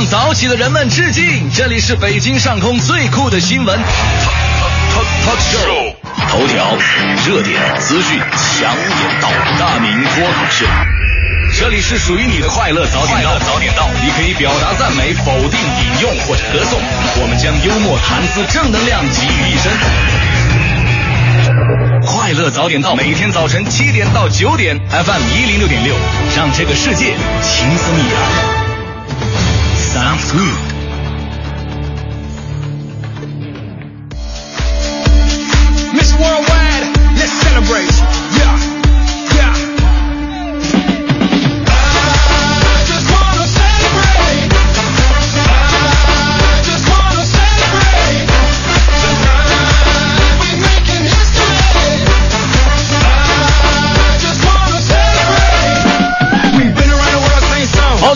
向早起的人们致敬！这里是北京上空最酷的新闻 show，头条、热点、资讯、强点到，大明脱口秀。这里是属于你的快乐早点到，早点到，你可以表达赞美、否定、引用或者歌颂，我们将幽默、谈资、正能量集于一身。快乐早点到，每天早晨七点到九点，FM 一零六点六，让这个世界轻松一点。Sounds good。Miss Worldwide, let's celebrate.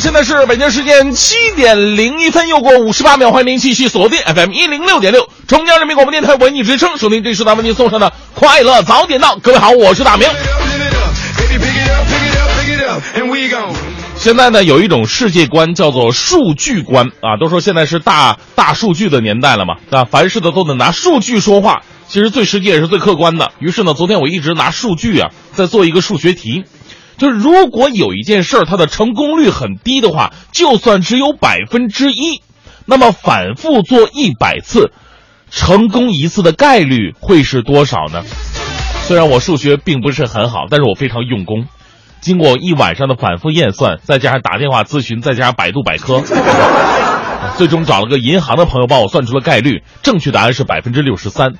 现在是北京时间七点零一分，又过五十八秒，欢迎您继续锁定 FM 一零六点六，中央人民广播电台文艺之声，收听这时段为您送上的快乐早点到。各位好，我是大明。现在呢，有一种世界观叫做数据观啊，都说现在是大大数据的年代了嘛，啊，凡事的都得拿数据说话，其实最实际也是最客观的。于是呢，昨天我一直拿数据啊，在做一个数学题，就是如果有一件事儿它的成功率很低的话，就算只有百分之一，那么反复做一百次，成功一次的概率会是多少呢？虽然我数学并不是很好，但是我非常用功。经过一晚上的反复验算，再加上打电话咨询，再加上百度百科，最终找了个银行的朋友帮我算出了概率，正确答案是百分之六十三。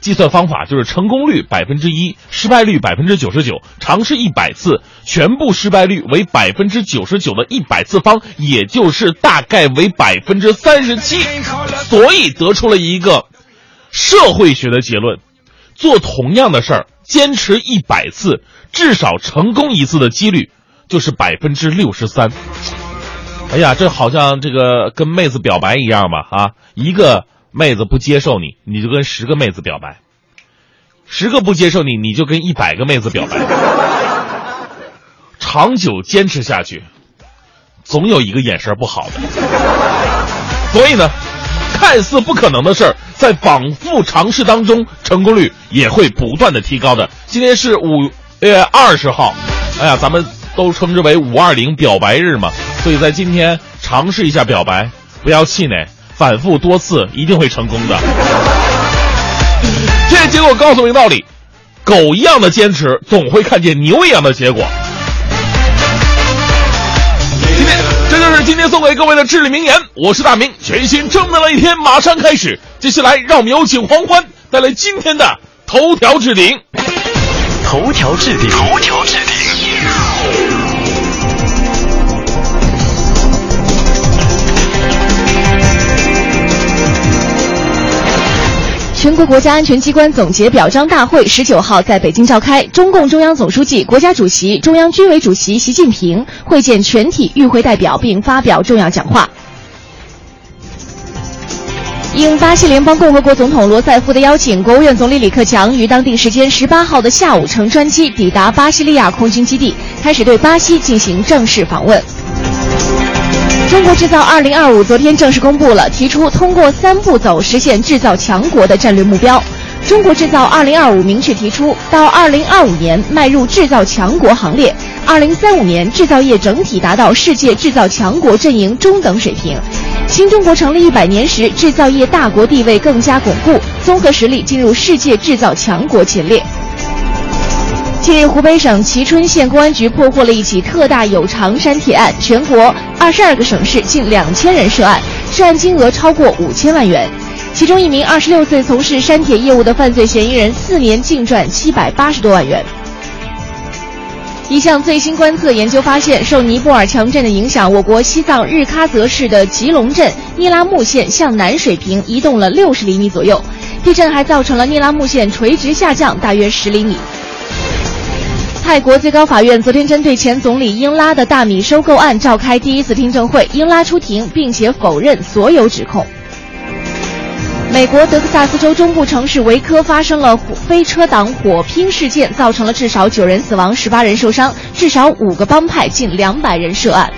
计算方法就是成功率百分之一，失败率百分之九十九，尝试一百次，全部失败率为百分之九十九的一百次方，也就是大概为百分之三十七，所以得出了一个社会学的结论：做同样的事儿，坚持一百次，至少成功一次的几率就是百分之六十三。哎呀，这好像这个跟妹子表白一样吧？啊，一个妹子不接受你，你就跟十个妹子表白；十个不接受你，你就跟一百个妹子表白。长久坚持下去，总有一个眼神不好的。所以呢，看似不可能的事儿，在反复尝试当中，成功率也会不断的提高的。今天是五月二十号，哎呀，咱们都称之为五二零表白日嘛，所以在今天尝试一下表白，不要气馁，反复多次一定会成功的。这结果告诉我一个道理：狗一样的坚持，总会看见牛一样的结果。今天，这就是今天送给各位的至理名言。我是大明，全新正能量一天马上开始。接下来，让我们有请黄欢带来今天的头条置顶。头条置顶，头条置顶。全国国家安全机关总结表彰大会十九号在北京召开，中共中央总书记、国家主席、中央军委主席习近平会见全体与会代表并发表重要讲话。应巴西联邦共和国总统罗塞夫的邀请，国务院总理李克强于当地时间十八号的下午乘专机抵达巴西利亚空军基地，开始对巴西进行正式访问。中国制造二零二五昨天正式公布了，提出通过三步走实现制造强国的战略目标。中国制造二零二五明确提出，到二零二五年迈入制造强国行列，二零三五年制造业整体达到世界制造强国阵营中等水平。新中国成立一百年时，制造业大国地位更加巩固，综合实力进入世界制造强国前列。近日，湖北省蕲春县公安局破获了一起特大有偿删帖案，全国二十二个省市近两千人涉案，涉案金额超过五千万元。其中一名二十六岁从事删帖业务的犯罪嫌疑人，四年净赚七百八十多万元。一项最新观测研究发现，受尼泊尔强震的影响，我国西藏日喀则市的吉隆镇聂拉木县向南水平移动了六十厘米左右。地震还造成了聂拉木县垂直下降大约十厘米。泰国最高法院昨天针对前总理英拉的大米收购案召开第一次听证会，英拉出庭并且否认所有指控。美国德克萨斯州中部城市维科发生了飞车党火拼事件，造成了至少九人死亡、十八人受伤，至少五个帮派、近两百人涉案。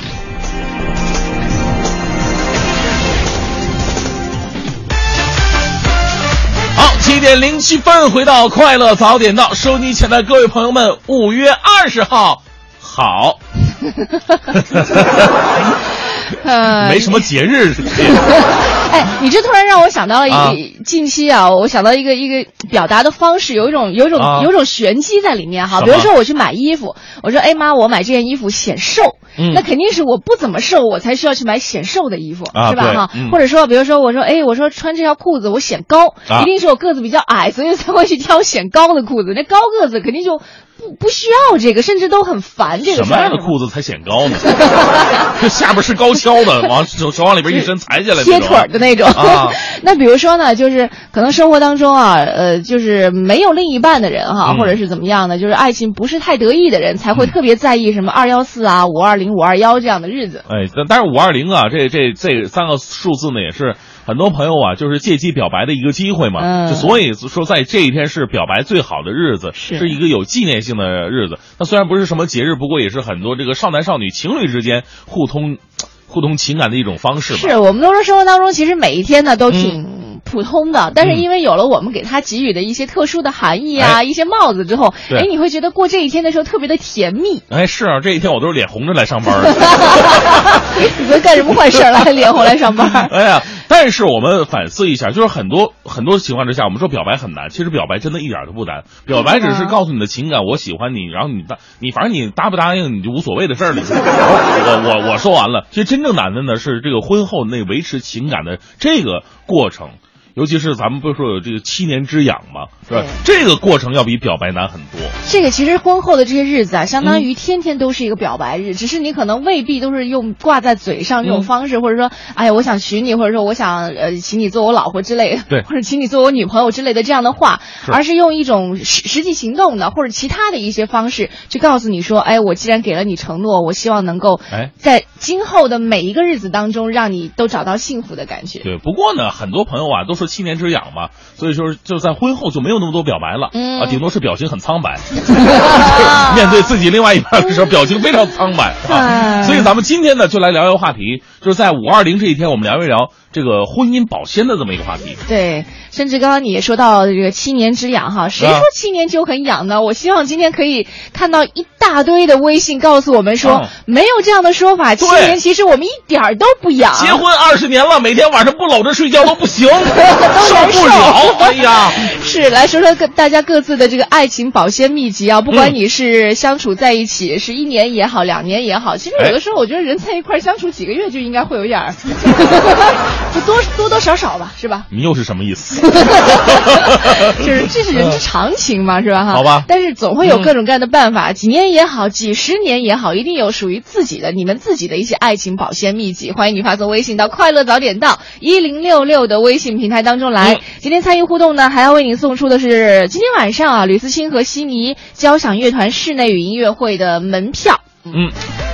一点零七分，回到快乐早点到，收你前的各位朋友们，五月二十号，好，呃 没什么节日，哎，你这突然让我想到了一、啊近期啊，我想到一个一个表达的方式，有一种有一种、啊有一种玄机在里面哈。比如说我去买衣服，我说哎妈，我买这件衣服显瘦，嗯那肯定是我不怎么瘦，我才需要去买显瘦的衣服，啊是吧哈？嗯或者说，比如说我说哎，我说穿这条裤子我显高，啊一定是我个子比较矮，所以才会去挑显高的裤子。那高个子肯定就不不需要这个，甚至都很烦这个什么。样的裤子才显高呢？这下边是高跷的，往手手往里边一伸，裁下来贴腿的那种。啊 那比如说呢，就是可能生活当中啊，呃，就是没有另一半的人哈，嗯或者是怎么样的，就是爱情不是太得意的人，才会特别在意什么二幺四啊、五二零、五二幺这样的日子。哎，但但是五二零啊，这这这三个数字呢，也是很多朋友啊，就是借机表白的一个机会嘛。嗯就所以说，在这一天是表白最好的日子，是一个有纪念性的日子。那虽然不是什么节日，不过也是很多这个少男少女情侣之间互通互通情感的一种方式吧。是我们都说生活当中其实每一天呢都挺。普通的，但是嗯因为有了我们给他给予的一些特殊的含义啊，哎一些帽子之后，哎，你会觉得过这一天的时候特别的甜蜜。哎，是啊，这一天我都是脸红着来上班的。你们干什么坏事儿来脸红来上班？哎呀，但是我们反思一下，就是很多很多情况之下，我们说表白很难，其实表白真的一点都不难。表白只是告诉你的情感，我喜欢你，然后你答你反正你答不答应你就无所谓的事儿了。我我我说完了，其实真正难的呢是这个婚后那维持情感的这个过程。尤其是咱们不是说有这个七年之痒吗？是吧？这个过程要比表白难很多。这个其实婚后的这些日子啊，相嗯当于天天都是一个表白日，只是你可能未必都是用挂在嘴上这种嗯方式，或者说，哎呀，我想娶你，或者说我想呃，请你做我老婆之类的，对 或者请你做我女朋友之类的这样的话，是而是用一种实实际行动的或者其他的一些方式去告诉你说，哎，我既然给了你承诺，我希望能够哎在今后的每一个日子当中，让你都找到幸福的感觉。对，不过呢，很多朋友啊都说七年之痒嘛，所以说就在婚后就没有那么多表白了，嗯啊，顶多是表情很苍白，面对自己另外一半的时候，表情非常苍白啊。哎所以咱们今天呢，就来聊一个话题，就是在五二零这一天，我们聊一聊这个婚姻保鲜的这么一个话题。对，甚至刚刚你也说到这个七年之痒哈，谁啊说七年就很痒呢？我希望今天可以看到一大堆的微信告诉我们说，啊没有这样的说法，七年其实我们一点儿都不痒。结婚二十年了，每天晚上不搂着睡觉都不行，受不了。哎呀，是来说说各大家各自的这个爱情保鲜秘籍啊，不管嗯你是相处在一起是一年也好，两年也好，其实有的时候我觉得人在一块相处几个月就应该会有点儿，就多多多少少吧，是吧？你又是什么意思？就是这是人之常情嘛，是吧？哈，好吧但是总会有各种各样的办法，几年也好，几十年也好，一定有属于自己的、你们自己的一些爱情保鲜秘籍。欢迎你发送微信到“快乐早点到”一零六六的微信平台当中来。嗯今天参与互动呢，还要为您送出的是今天晚上啊，吕思清和悉尼交响乐团室内语音乐会的门票。嗯，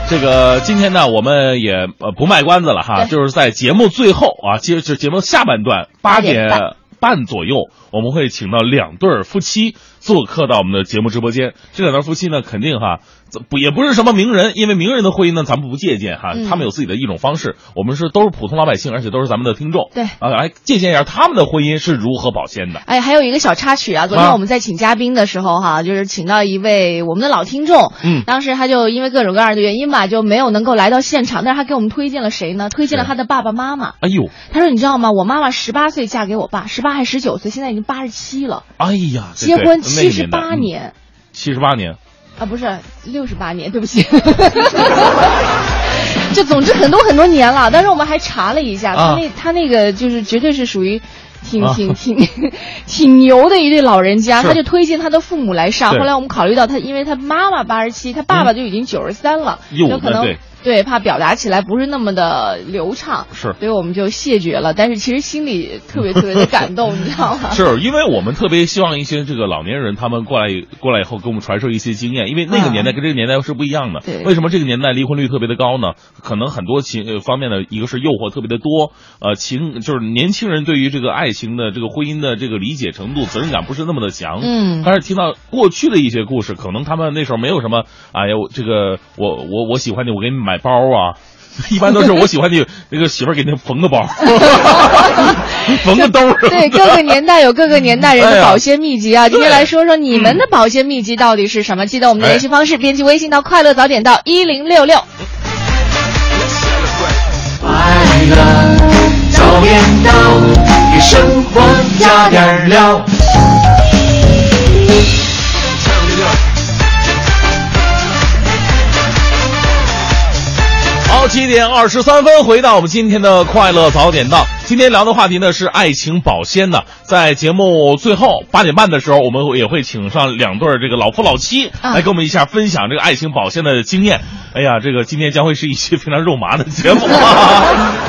这个今天呢，我们也呃不卖关子了哈，就是在节目最后啊，接着节目下半段八八点点半半左右，我们会请到两对儿夫妻做客到我们的节目直播间。这两对夫妻呢，肯定哈，这不也不是什么名人，因为名人的婚姻呢，咱们不借鉴哈，嗯他们有自己的一种方式，我们是都是普通老百姓，而且都是咱们的听众，对啊，来借鉴一下他们的婚姻是如何保鲜的。哎，还有一个小插曲啊，昨天啊我们在请嘉宾的时候哈、就是请到一位我们的老听众，嗯当时他就因为各种各样的原因吧，就没有能够来到现场，但是他给我们推荐了谁呢？推荐了他的爸爸妈妈。哎呦，他说：“你知道吗？我妈妈十八岁嫁给我爸，十八还十九岁，现在已经八十七了，哎呀，对结婚七十八年、七十八年，啊，不是六十八年，对不起。就总之很多很多年了，但是我们还查了一下，啊他那他那个就是绝对是属于。挺啊挺挺挺牛的一对老人家，他就推荐他的父母来上。后来我们考虑到他，因为他妈妈八十七，他爸爸就已经九十三了，哟有可能那对对怕表达起来不是那么的流畅，是所以我们就谢绝了。但是其实心里特别特别的感动，你知道吗？是因为我们特别希望一些这个老年人他们过来过来以后给我们传授一些经验，因为那个嗯年代跟这个年代是不一样的。对为什么这个年代离婚率特别的高呢？可能很多情呃方面的，一个是诱惑特别的多，呃，情就是年轻人对于这个爱情的这个婚姻的这个理解程度、责任感不是那么的强。嗯但是听到过去的一些故事，可能他们那时候没有什么，哎呀，我这个我我我喜欢你，我给你买包啊。一般都是我喜欢你那个媳妇儿给你缝个包，缝个兜儿。对，各个年代有各个年代人的保鲜秘籍啊。今天来说说你们的保鲜秘籍到底是什么？记得我们的联系方式，编辑微信到“快乐早点到一零六六”。快乐早点到，给生活加点料。七点二十三分，回到我们今天的快乐早点到。今天聊的话题呢是爱情保鲜的。在节目最后八点半的时候，我们也会请上两对儿这个老夫老妻啊来跟我们一下分享这个爱情保鲜的经验。哎呀，这个今天将会是一期非常肉麻的节目。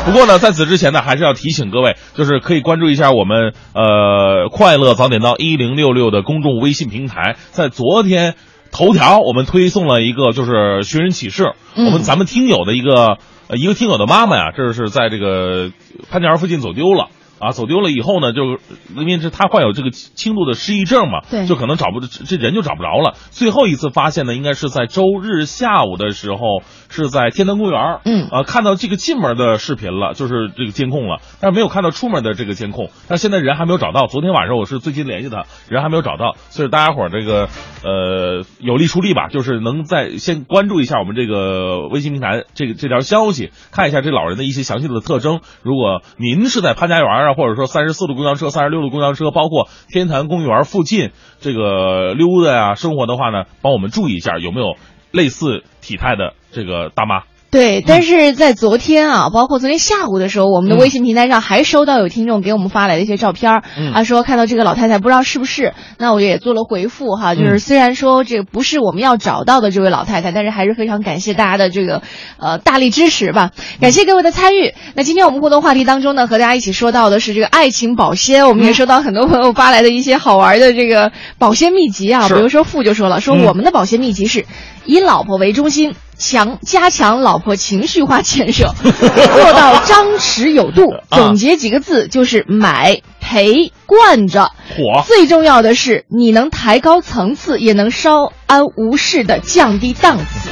不过呢，在此之前呢，还是要提醒各位，就是可以关注一下我们呃快乐早点到一零六六的公众微信平台。在昨天。头条我们推送了一个就是寻人启事，嗯我们咱们听友的一个呃一个听友的妈妈呀，这是在这个潘家园附近走丢了。啊，走丢了以后呢，就因为是他患有这个轻度的失忆症嘛，对就可能找不这这人就找不着了。最后一次发现呢，应该是在周日下午的时候，是在天坛公园，嗯啊，看到这个进门的视频了，就是这个监控了，但是没有看到出门的这个监控。但现在人还没有找到，昨天晚上我是最近联系他，人还没有找到，所以大家伙儿这个呃有力出力吧，就是能在先关注一下我们这个微信平台这个这条消息，看一下这老人的一些详细的特征。如果您是在潘家园啊，或者说三十四路公交车、三十六路公交车，包括天坛公园附近这个溜达呀、生活的话呢，帮我们注意一下有没有类似体态的这个大妈。对，但是在昨天啊，包括昨天下午的时候，我们的微信平台上还收到有听众给我们发来的一些照片儿，嗯。啊，说看到这个老太太不知道是不是，那我也做了回复哈，就是嗯虽然说这个不是我们要找到的这位老太太，但是还是非常感谢大家的这个呃大力支持吧，感谢各位的参与。那今天我们互动话题当中呢，和大家一起说到的是这个爱情保鲜，我们也收到很多朋友发来的一些好玩的这个保鲜秘籍啊，比如说富就说了，说嗯。我们的保鲜秘籍是以老婆为中心。强加强老婆情绪化建设，做到张弛有度。啊总结几个字就是买、陪、惯着。火最重要的是，你能抬高层次，也能稍安无事的降低档次。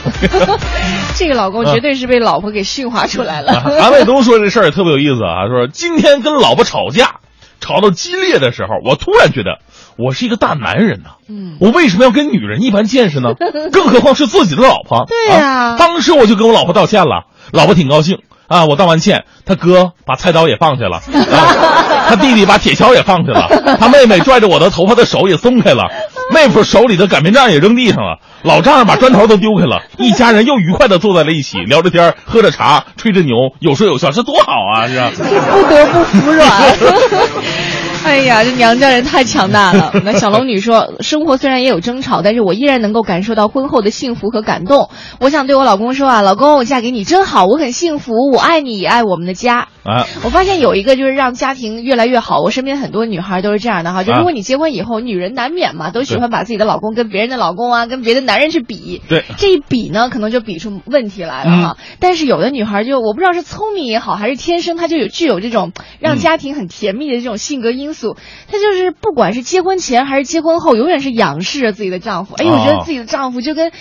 这个老公绝对是被老婆给驯化出来了。韩卫东说这事儿也特别有意思啊，说今天跟老婆吵架，吵到激烈的时候，我突然觉得我是一个大男人呐、嗯，我为什么要跟女人一般见识呢？更何况是自己的老婆。对呀啊当时我就跟我老婆道歉了，老婆挺高兴啊。我道完歉，他哥把菜刀也放下了，啊、他弟弟把铁锹也放下了，他妹妹拽着我的头发的手也松开了，妹夫手里的擀面杖也扔地上了，老丈人把砖头都丢开了，一家人又愉快的坐在了一起，聊着天，喝着茶，吹着牛，有说有笑，这多好啊！是吧？不得不服软。哎呀，这娘家人太强大了。那小龙女说，生活虽然也有争吵，但是我依然能够感受到婚后的幸福和感动。我想对我老公说啊，老公，我嫁给你真好，我很幸福，我爱你，也爱我们的家。啊，我发现有一个就是让家庭越来越好，我身边很多女孩都是这样的哈，就啊如果你结婚以后，女人难免嘛，都喜欢把自己的老公跟别人的老公啊，跟别的男人去比。对这一比呢，可能就比出问题来了哈。但是有的女孩就我不知道是聪明也好，还是天生她就有具有这种让家庭很甜蜜的这种性格因素，她就是不管是结婚前还是结婚后，永远是仰视着自己的丈夫。哎呦，我觉得哦自己的丈夫就跟。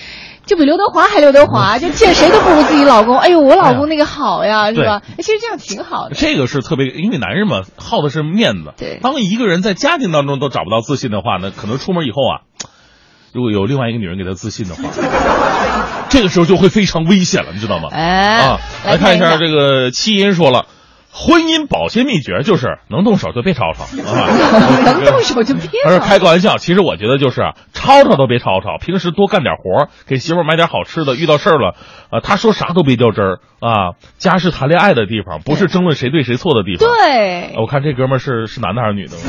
就比刘德华还刘德华，就见谁都不如自己老公。哎呦，我老公那个好呀，是吧？哎其实这样挺好的。这个是特别，因为男人嘛，好的是面子。对当一个人在家庭当中都找不到自信的话呢，可能出门以后啊，如果有另外一个女人给他自信的话，这个时候就会非常危险了，你知道吗？哎，啊，来看看一下这个七音说了。婚姻保鲜秘诀就是能动手就别吵吵 啊，能动手就别他是吵开个玩笑，其实我觉得就是啊，吵吵都别吵吵，平时多干点活儿，给媳妇儿买点好吃的。遇到事儿了，呃，他说啥都别较真儿啊。家是谈恋爱的地方，不是争论谁对谁错的地方。对，我看这哥们儿是是男的还是女的？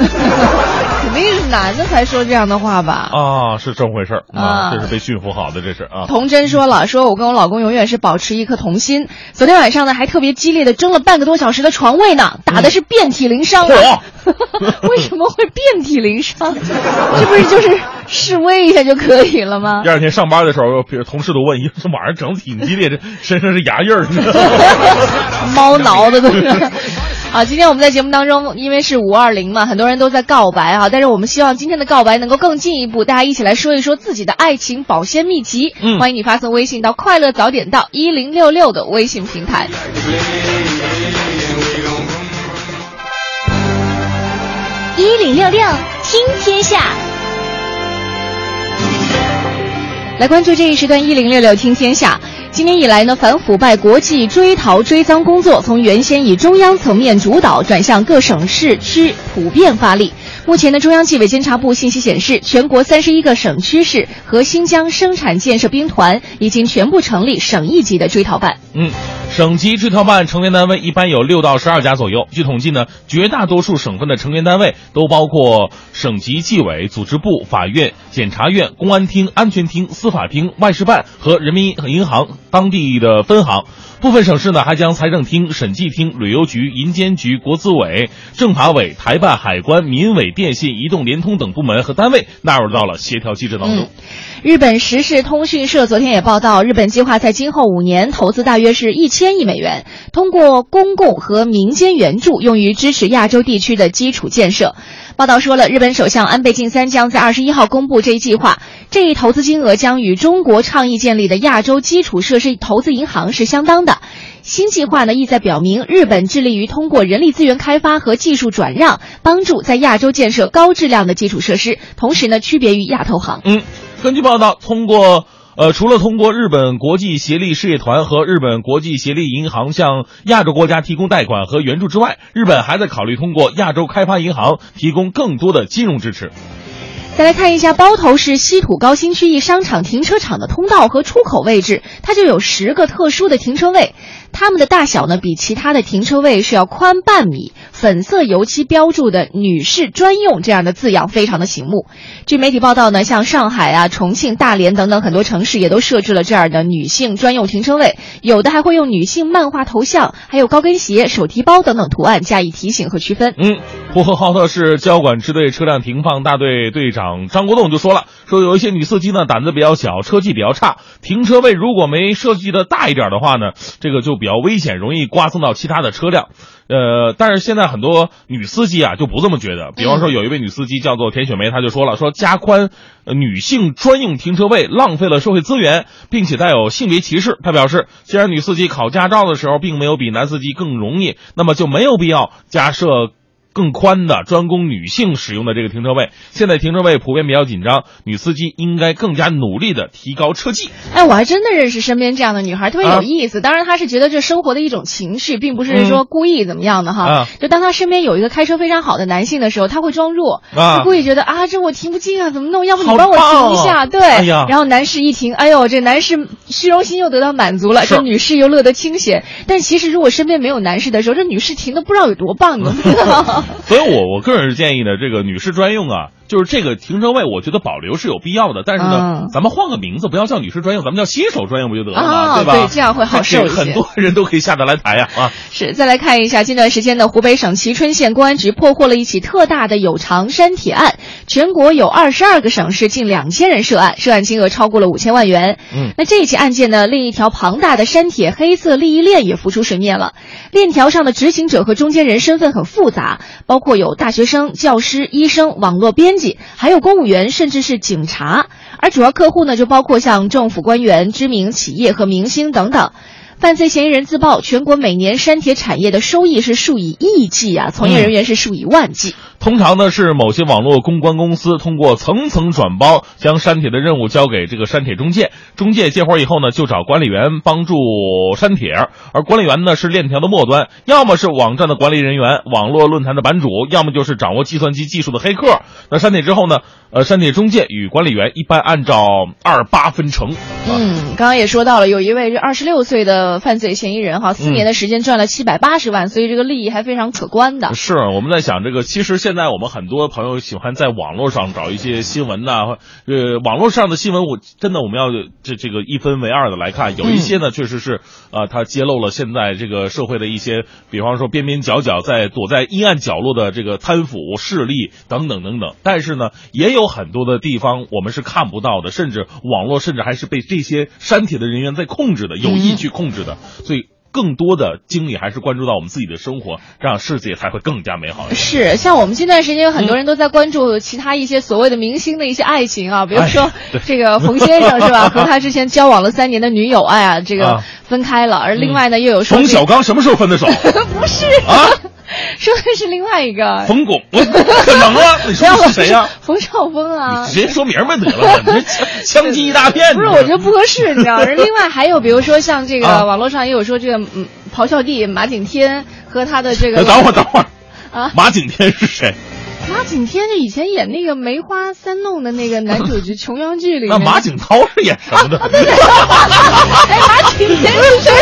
肯定是男的才说这样的话吧。啊，是这么回事儿啊，啊这是被驯服好的，这是啊。童真说了，说我跟我老公永远是保持一颗童心。昨天晚上呢，还特别激烈的争了半个多小时的床位呢，打的是遍体鳞伤啊。为什么会遍体鳞伤？这不是就是示威一下就可以了吗第？二天上班的时候，比如同事都问：“咦，这晚上整的挺激烈，这身上是牙印儿。” 猫挠的都是。好，今天我们在节目当中，因为是五二零嘛，很多人都在告白啊，但是我们希望今天的告白能够更进一步，大家一起来说一说自己的爱情保鲜秘籍。嗯欢迎你发送微信到“快乐早点到一零六六”的微信平台。一零六六听天下，来关注这一时段一零六六听天下。今年以来呢，反腐败国际追逃追赃工作从原先以中央层面主导，转向各省市区普遍发力。目前呢，中央纪委监察部信息显示，全国三十一个省区市和新疆生产建设兵团已经全部成立省一级的追逃办。嗯，省级追逃办成员单位一般有六到十二家左右。据统计呢，绝大多数省份的成员单位都包括省级纪委、组织部、法院、检察院、公安厅、安全厅、司法厅、外事办和人民银行当地的分行。部分省市呢，还将财政厅、审计厅、旅游局、银监局、国资委、政法委、台办、海关、民委、电信、移动、联通等部门和单位纳入到了协调机制当中。日本时事通讯社昨天也报道，日本计划在今后五年投资大约是一千亿美元，通过公共和民间援助用于支持亚洲地区的基础建设。报道说了，日本首相安倍晋三将在二十一号公布这一计划，这一投资金额将与中国倡议建立的亚洲基础设施投资银行是相当的。新计划呢，意在表明日本致力于通过人力资源开发和技术转让，帮助在亚洲建设高质量的基础设施，同时呢，区别于亚投行。嗯，根据报道，通过呃，除了通过日本国际协力事业团和日本国际协力银行向亚洲国家提供贷款和援助之外，日本还在考虑通过亚洲开发银行提供更多的金融支持。再来看一下包头市稀土高新区一商场停车场的通道和出口位置，它就有十个特殊的停车位，它们的大小呢比其他的停车位是要宽半米，粉色油漆标注的“女士专用”这样的字样非常的醒目。据媒体报道呢，像上海啊、重庆、大连等等很多城市也都设置了这样的女性专用停车位，有的还会用女性漫画头像、还有高跟鞋、手提包等等图案加以提醒和区分。嗯，呼和浩特市交管支队车辆停放大队队长张国栋就说了，说有一些女司机呢胆子比较小，车技比较差，停车位如果没设计的大一点的话呢，这个就比较危险，容易刮蹭到其他的车辆。呃，但是现在很多女司机啊就不这么觉得。比方说，有一位女司机叫做田雪梅，她就说了，说加宽呃女性专用停车位浪费了社会资源，并且带有性别歧视。她表示，既然女司机考驾照的时候并没有比男司机更容易，那么就没有必要加设。更宽的专供女性使用的这个停车位，现在停车位普遍比较紧张，女司机应该更加努力的提高车技。哎，我还真的认识身边这样的女孩，特别有意思。当然，她是觉得这生活的一种情绪，并不是说故意怎么样的哈。啊就当她身边有一个开车非常好的男性的时候，她会装弱，啊就故意觉得啊，这我停不进啊，怎么弄？要不你帮我停一下？哦对。哎然后男士一停，哎呦，这男士虚荣心又得到满足了，这女士又乐得清闲。但其实如果身边没有男士的时候，这女士停的不知道有多棒，你知道。所以我我个人是建议呢，这个女士专用啊，就是这个停车位，我觉得保留是有必要的。但是呢，嗯咱们换个名字，不要叫女士专用，咱们叫新手专用不就得了吗？对吧？对这样会好受一些很多人都可以下得来台呀啊是，再来看一下，近段时间的，湖北省蕲春县公安局破获了一起特大的有偿删帖案，全国有二十二个省市近两千人涉案，涉案金额超过了五千万元。嗯，那这一起案件呢，另一条庞大的删帖黑色利益链也浮出水面了。链条上的执行者和中间人身份很复杂，包括有大学生、教师、医生、网络编还有公务员，甚至是警察。而主要客户呢，就包括像政府官员、知名企业和明星等等。犯罪嫌疑人自曝，全国每年删帖产业的收益是数以亿计啊，从业人员是数以万计。通常呢是某些网络公关公司通过层层转包，将删帖的任务交给这个删帖中介，中介接活以后呢，就找管理员帮助删帖，而管理员呢是链条的末端，要么是网站的管理人员、网络论坛的版主，要么就是掌握计算机技术的黑客。那删帖之后呢，呃，删帖中介与管理员一般按照二八分成。嗯，刚刚也说到了，有一位这二十六岁的犯罪嫌疑人哈，四年的时间赚了七百八十万，所以这个利益还非常可观的。是我们在想这个，其实现在我们很多朋友喜欢在网络上找一些新闻呐、呃，网络上的新闻，我真的我们要这这个一分为二的来看，有一些呢确实是呃，它揭露了现在这个社会的一些，比方说边边角角在躲在阴暗角落的这个贪腐势力等等等等，但是呢，也有很多的地方我们是看不到的，甚至网络甚至还是被这些删帖的人员在控制的，有意去控制的，所以。更多的精力还是关注到我们自己的生活，这样世界才会更加美好。是，像我们这段时间有很多人都在关注其他一些所谓的明星的一些爱情啊，比如说这个冯先生是吧？和他之前交往了三年的女友，哎呀，这个分开了。而另外呢，又有冯小刚什么时候分的手？不是啊。说的是另外一个冯巩，可能啊！你说是谁呀？冯绍峰啊！你直接说名儿得了，你这 枪击一大片。不是，我觉得不合适，你知道？另外还有，比如说像这个网络上也有说这个嗯，咆哮帝马景天和他的这个。等会儿，等会儿啊！马景天是谁？马景天就以前演那个《梅花三弄》的那个男主角，琼瑶剧里。那马景涛是演什么的？对对。哎，马景天是谁？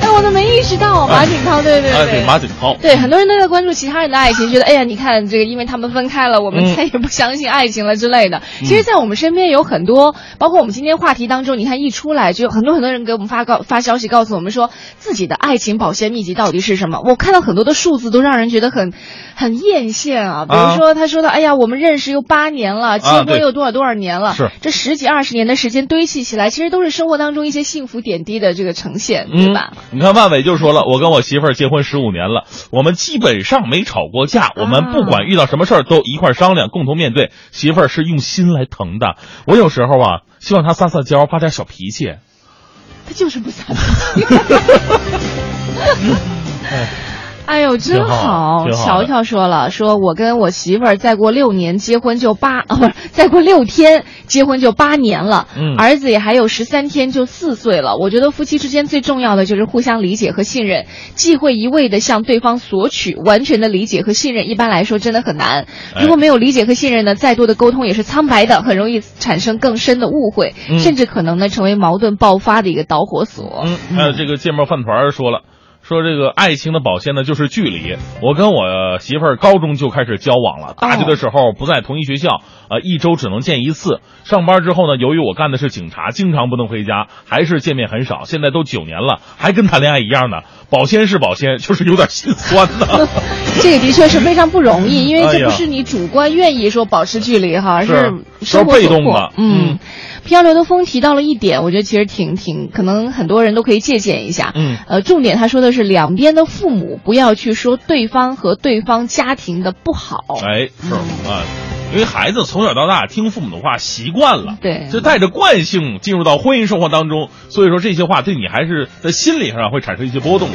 哎，我都没意识到马景涛，对对对，马景涛。对，很多人都在关注其他人的爱情，觉得哎呀，你看这个，因为他们分开了，我们再也不相信爱情了之类的。其实，在我们身边有很多，包括我们今天话题当中，你看一出来，就很多很多人给我们发告发消息，告诉我们说自己的爱情保鲜秘籍到底是什么。我看到很多的数字都让人觉得很很艳羡啊，比如说他说的，哎呀，我们认识又八年了，结婚又多少多少年了，是。这十几二十年的时间堆砌起来，其实都是生活当中一些幸福点滴的这个呈现，对吧？你看万伟就说了，我跟我媳妇儿结婚十五年了，我们基本上没吵过架，我们不管遇到什么事儿都一块商量，共同面对。媳妇儿是用心来疼的，我有时候啊，希望她撒撒娇，发点小脾气，他就是不撒脾气。哎呦，真好！乔乔说了，说我跟我媳妇儿再过六年结婚就八啊，不是再过六天结婚就八年了。嗯，儿子也还有十三天就四岁了。我觉得夫妻之间最重要的就是互相理解和信任，忌讳一味的向对方索取。完全的理解和信任，一般来说真的很难。如果没有理解和信任呢，再多的沟通也是苍白的，很容易产生更深的误会，甚至可能呢成为矛盾爆发的一个导火索。嗯，还有这个芥末饭团说了。说这个爱情的保鲜呢，就是距离。我跟我媳妇儿高中就开始交往了，大学的时候不在同一学校，呃，一周只能见一次。上班之后呢，由于我干的是警察，经常不能回家，还是见面很少。现在都九年了，还跟谈恋爱一样呢，保鲜是保鲜，就是有点心酸呢。这个的确是非常不容易，因为这不是你主观愿意说保持距离哈，是生活被动的。嗯。漂流的风提到了一点，我觉得其实挺挺，可能很多人都可以借鉴一下。嗯，呃，重点他说的是两边的父母不要去说对方和对方家庭的不好。哎，是啊。因为孩子从小到大听父母的话习惯了，对，就带着惯性进入到婚姻生活当中，所以说这些话对你还是在心理上会产生一些波动。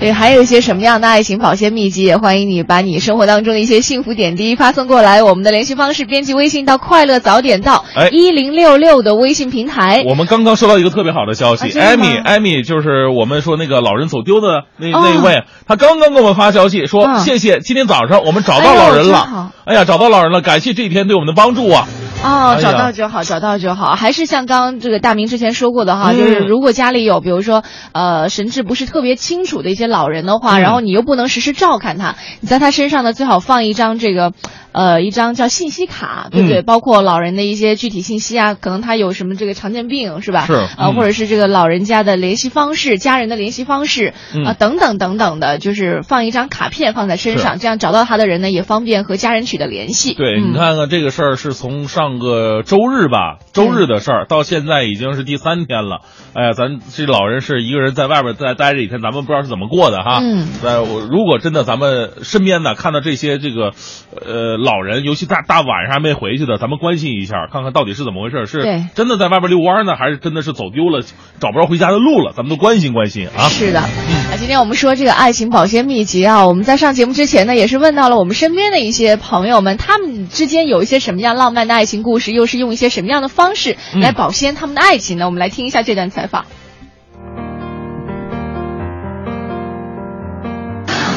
对，还有一些什么样的爱情保鲜秘籍，也欢迎你把你生活当中的一些幸福点滴发送过来。我们的联系方式，编辑微信到“快乐早点到”一零六六的微信平台。我们刚刚收到一个特别好的消息，艾米，艾米就是我们说那个老人走丢的那那一位，他刚刚给我们发消息说，谢谢，今天早上我们找到老人了。哎呀，找到老人了，感谢这一天对我们的帮助啊！哦，找到就好，找到就好。还是像刚刚这个大明之前说过的哈，就是如果家里有，比如说呃神志不是特别清楚的一些老人的话，然后你又不能时时照看他，你在他身上呢最好放一张这个。呃，一张叫信息卡，对不对？包括老人的一些具体信息啊，可能他有什么这个常见病，是吧？是啊，或者是这个老人家的联系方式、家人的联系方式啊，等等等等的，就是放一张卡片放在身上，这样找到他的人呢，也方便和家人取得联系。对你看看这个事儿，是从上个周日吧，周日的事儿，到现在已经是第三天了。哎呀，咱这老人是一个人在外边在待着一天，咱们不知道是怎么过的哈。嗯。呃，我如果真的咱们身边呢看到这些这个，呃。老人，尤其大大晚上还没回去的，咱们关心一下，看看到底是怎么回事，是真的在外边遛弯呢，还是真的是走丢了，找不着回家的路了？咱们都关心关心啊！是的，那今天我们说这个爱情保鲜秘籍啊，我们在上节目之前呢，也是问到了我们身边的一些朋友们，他们之间有一些什么样浪漫的爱情故事，又是用一些什么样的方式来保鲜他们的爱情呢？我们来听一下这段采访。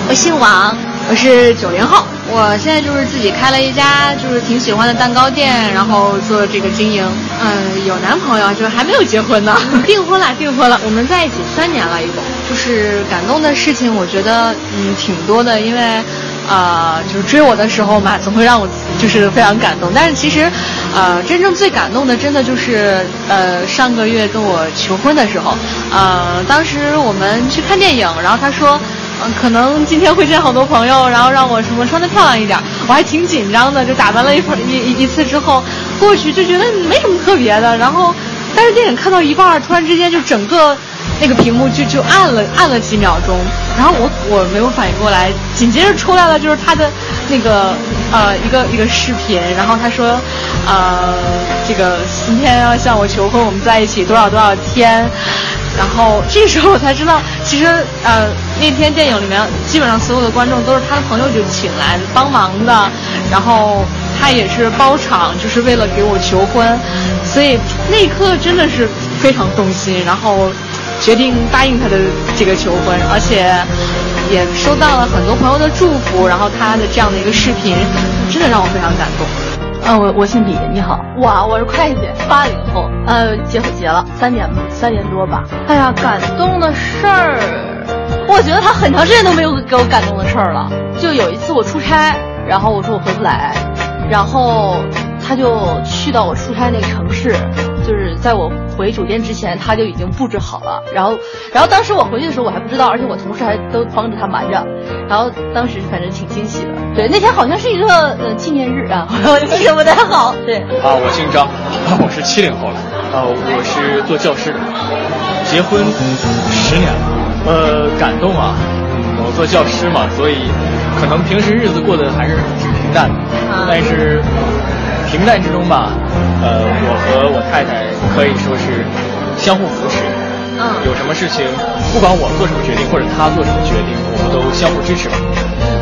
我姓王，我是九零后。我现在就是自己开了一家，就是挺喜欢的蛋糕店，然后做这个经营。嗯，有男朋友，就是还没有结婚呢。订婚了，订婚了。我们在一起三年了，一共。就是感动的事情，我觉得嗯挺多的，因为，呃，就是追我的时候嘛，总会让我就是非常感动。但是其实，呃，真正最感动的，真的就是呃上个月跟我求婚的时候，呃，当时我们去看电影，然后他说。嗯可能今天会见好多朋友，然后让我什么穿的漂亮一点，我还挺紧张的，就打扮了一一一次之后，过去就觉得没什么特别的，然后。但是电影看到一半，突然之间就整个那个屏幕就就暗了暗了几秒钟，然后我我没有反应过来，紧接着出来了就是他的那个呃一个一个视频，然后他说呃这个今天要向我求婚，我们在一起多少多少天。然后这时候我才知道，其实呃那天电影里面基本上所有的观众都是他的朋友就请来帮忙的，然后他也是包场，就是为了给我求婚，所以那一刻真的是非常动心，然后决定答应他的这个求婚，而且也收到了很多朋友的祝福，然后他的这样的一个视频，真的让我非常感动。嗯，我我姓李，你好。哇，我是会计，八零后，呃，结婚结了三年，三年多吧。哎呀，感动的事儿，我觉得他很长时间都没有给我感动的事儿了。就有一次我出差，然后我说我回不来，然后他就去到我出差那个城市。就是在我回酒店之前，他就已经布置好了。然后，然后当时我回去的时候，我还不知道，而且我同事还都帮着他瞒着。然后当时反正挺惊喜的。对，那天好像是一个呃纪念日啊，我 记得不太好。对啊，我姓张，我是七零后了。啊，我是做教师的，结婚十年了。呃，感动啊！我做教师嘛，所以可能平时日子过得还是挺平淡的。但是。平淡之中吧，呃，我和我太太可以说是相互扶持。嗯，有什么事情，不管我做什么决定或者他做什么决定，我们都相互支持吧。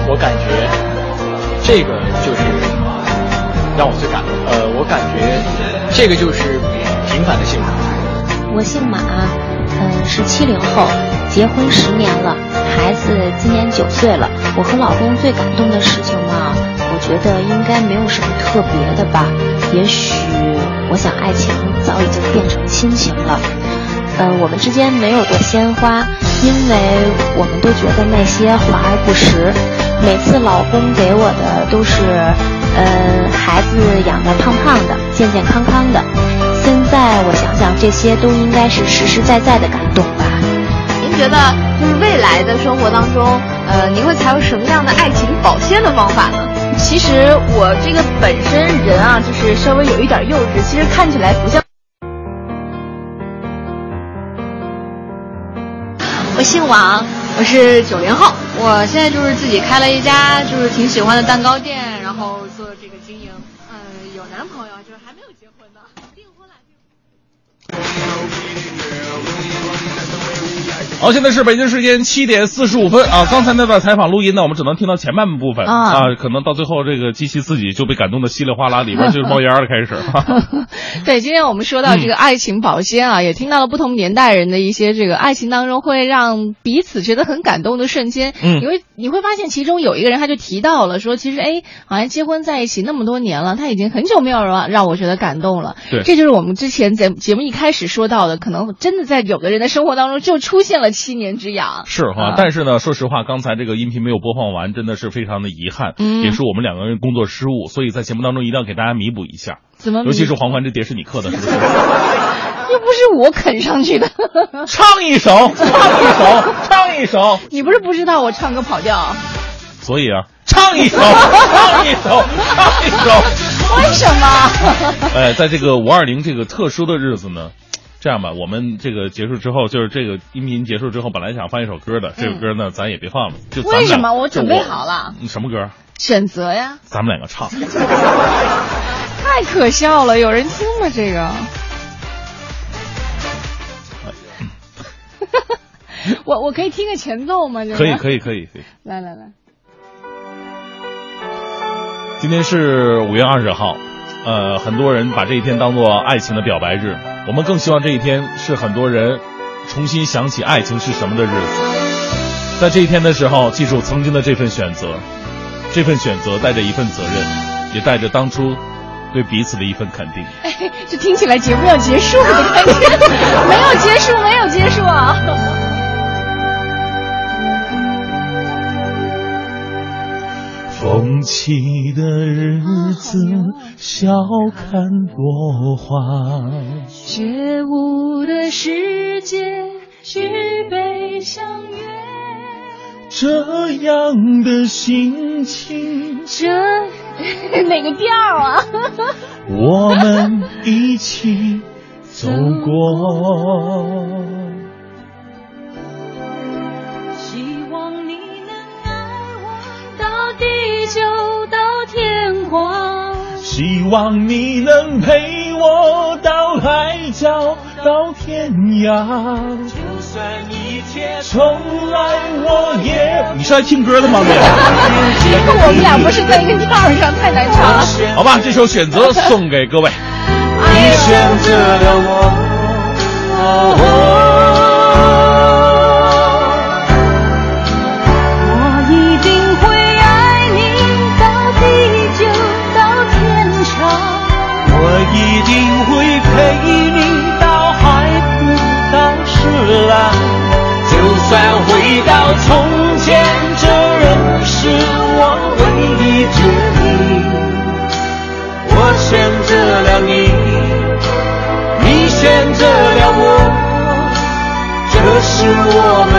我感觉这个就是让我最感动。呃，我感觉这个就是平凡的幸福。我姓马，嗯，是七零后，结婚十年了，孩子今年九岁了。我和老公最感动的事情呢？觉得应该没有什么特别的吧，也许我想爱情早已经变成亲情了。呃，我们之间没有过鲜花，因为我们都觉得那些华而不实。每次老公给我的都是，呃，孩子养得胖胖的，健健康康的。现在我想想，这些都应该是实实在在的感动吧。觉得，就是未来的生活当中，呃，您会采用什么样的爱情保鲜的方法呢？其实我这个本身人啊，就是稍微有一点幼稚，其实看起来不像。我姓王，我是九零后，我现在就是自己开了一家就是挺喜欢的蛋糕店，然后做这个经营。嗯，有男朋友，就是还没有结婚呢，订婚了。好，现在是北京时间七点四十五分啊！刚才那段采访录音呢，我们只能听到前半部分啊，可能到最后这个机器自己就被感动的稀里哗啦，里边就是冒烟了，开始。对，今天我们说到这个爱情保鲜啊，也听到了不同年代人的一些这个爱情当中会让彼此觉得很感动的瞬间。嗯，你会你会发现其中有一个人他就提到了说，其实哎，好像结婚在一起那么多年了，他已经很久没有让让我觉得感动了。对，这就是我们之前节节目一开始说到的，可能真的在有的人的生活当中就出现了。七年之痒是哈，但是呢，说实话，刚才这个音频没有播放完，真的是非常的遗憾，也是我们两个人工作失误，所以在节目当中一定要给大家弥补一下。怎么？尤其是黄欢这碟是你刻的，是不是？又不是我啃上去的。唱一首，唱一首，唱一首。你不是不知道我唱歌跑调？所以啊，唱一首，唱一首，唱一首。为什么？哎，在这个五二零这个特殊的日子呢？这样吧，我们这个结束之后，就是这个音频结束之后，本来想放一首歌的，这首歌呢，咱也别放了。就为什么？我准备好了。什么歌？选择呀。咱们两个唱。太可笑了，有人听吗？这个。我我可以听个前奏吗？可以可以可以可以。来来来。今天是五月二十号。呃，很多人把这一天当做爱情的表白日，我们更希望这一天是很多人重新想起爱情是什么的日子。在这一天的时候，记住曾经的这份选择，这份选择带着一份责任，也带着当初对彼此的一份肯定。哎，这听起来节目要结束的感觉，没有结束，没有结束啊！风起的日子，笑看落花。觉悟的世界，举杯相约。这样的心情，这 哪个调啊？我们一起走过。地久到天荒。希望你能陪我到海角到天涯。就算一切重来，我也。你是来听歌的吗？这个我们俩不是在一个调上，太难唱了。好吧，这首选择送给各位。你选择了我。我回到从前，这仍是我唯一决定。我选择了你。你选择了我，这是我们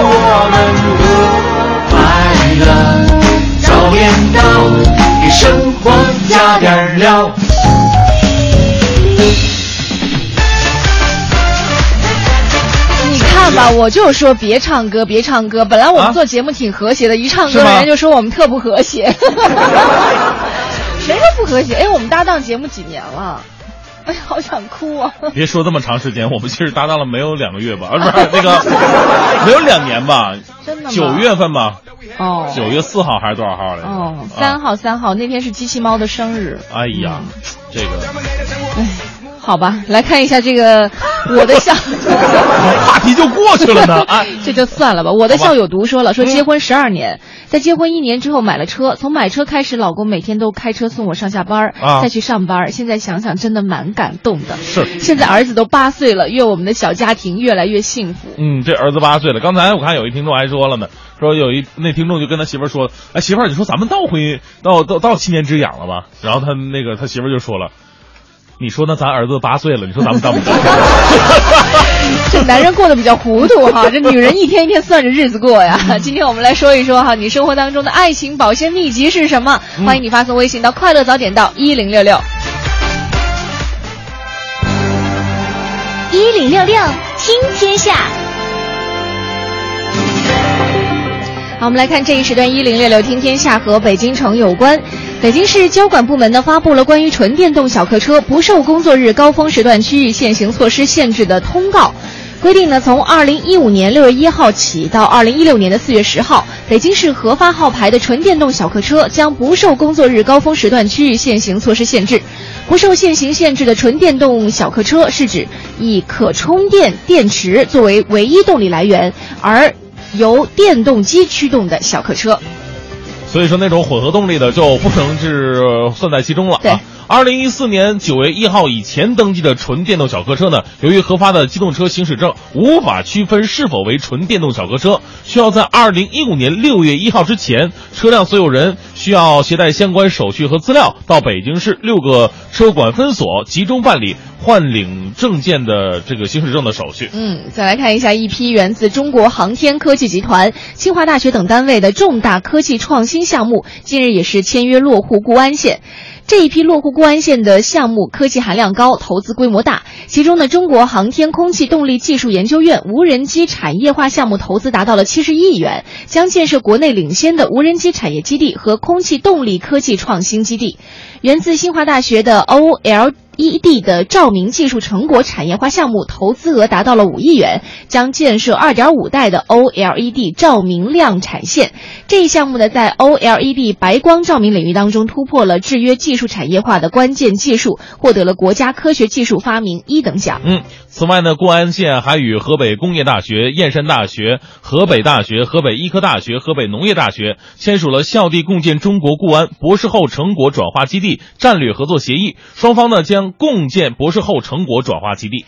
我们的快乐。早点到，给生活加点料。你看吧，我就说别唱歌，别唱歌。本来我们做节目挺和谐的，一唱歌人家就说我们特不和谐。谁说不和谐？哎，我们搭档节目几年了？哎，好想哭啊！别说这么长时间，我们其实搭档了没有两个月吧？啊，不是 那个，没有两年吧？真的吗九月份吧？哦九月四号还是多少号来着？哦，啊三号三号那天是机器猫的生日。哎呀，这个好吧，来看一下这个 我的校，话题就过去了呢。啊，这就算了吧。我的校友读说了，说结婚十二年，在结婚一年之后买了车，从买车开始，老公每天都开车送我上下班儿，啊再去上班儿。现在想想真的蛮感动的。是现在儿子都八岁了，愿我们的小家庭越来越幸福。嗯，这儿子八岁了。刚才我看有一听众还说了呢，说有一那听众就跟他媳妇儿说，哎，媳妇儿，你说咱们倒回到到到七年之痒了吧？然后他那个他媳妇儿就说了，你说那咱儿子八岁了，你说咱们当不干？这男人过得比较糊涂哈，这女人一天一天算着日子过呀。今天我们来说一说哈，你生活当中的爱情保鲜秘籍是什么？欢迎你发送微信到“快乐早点到一零六六”。一零六六听天下，好，我们来看这一时段一零六六听天下和北京城有关。北京市交管部门呢发布了关于纯电动小客车不受工作日高峰时段区域限行措施限制的通告。规定呢，从二零一五年六月一号起到二零一六年的四月十号，北京市核发号牌的纯电动小客车将不受工作日高峰时段区域限行措施限制。不受限行限制的纯电动小客车是指以可充电电池作为唯一动力来源，而由电动机驱动的小客车。所以说，那种混合动力的就不能是算在其中了。对。二零一四年九月一号以前登记的纯电动小客车呢，由于核发的机动车行驶证无法区分是否为纯电动小客车，需要在二零一五年六月一号之前，车辆所有人需要携带相关手续和资料到北京市六个车管分所集中办理换领证件的这个行驶证的手续。嗯，再来看一下一批源自中国航天科技集团、清华大学等单位的重大科技创新项目，近日也是签约落户固安县。这一批落户固安县的项目科技含量高，投资规模大。其中呢，中国航天空气动力技术研究院无人机产业化项目投资达到了七十亿元，将建设国内领先的无人机产业基地和空气动力科技创新基地。源自清华大学的 OL OL。ED 的照明技术成果产业化项目投资额达到了五亿元，将建设二点五代的 OLED 照明量产线。这一项目呢，在 OLED 白光照明领域当中突破了制约技术产业化的关键技术，获得了国家科学技术发明一等奖。嗯，此外呢，固安县还与河北工业大学、燕山大学、河北大学、河北医科大学、河北农业大学签署了校地共建中国固安博士后成果转化基地战略合作协议，双方呢将。共建博士后成果转化基地。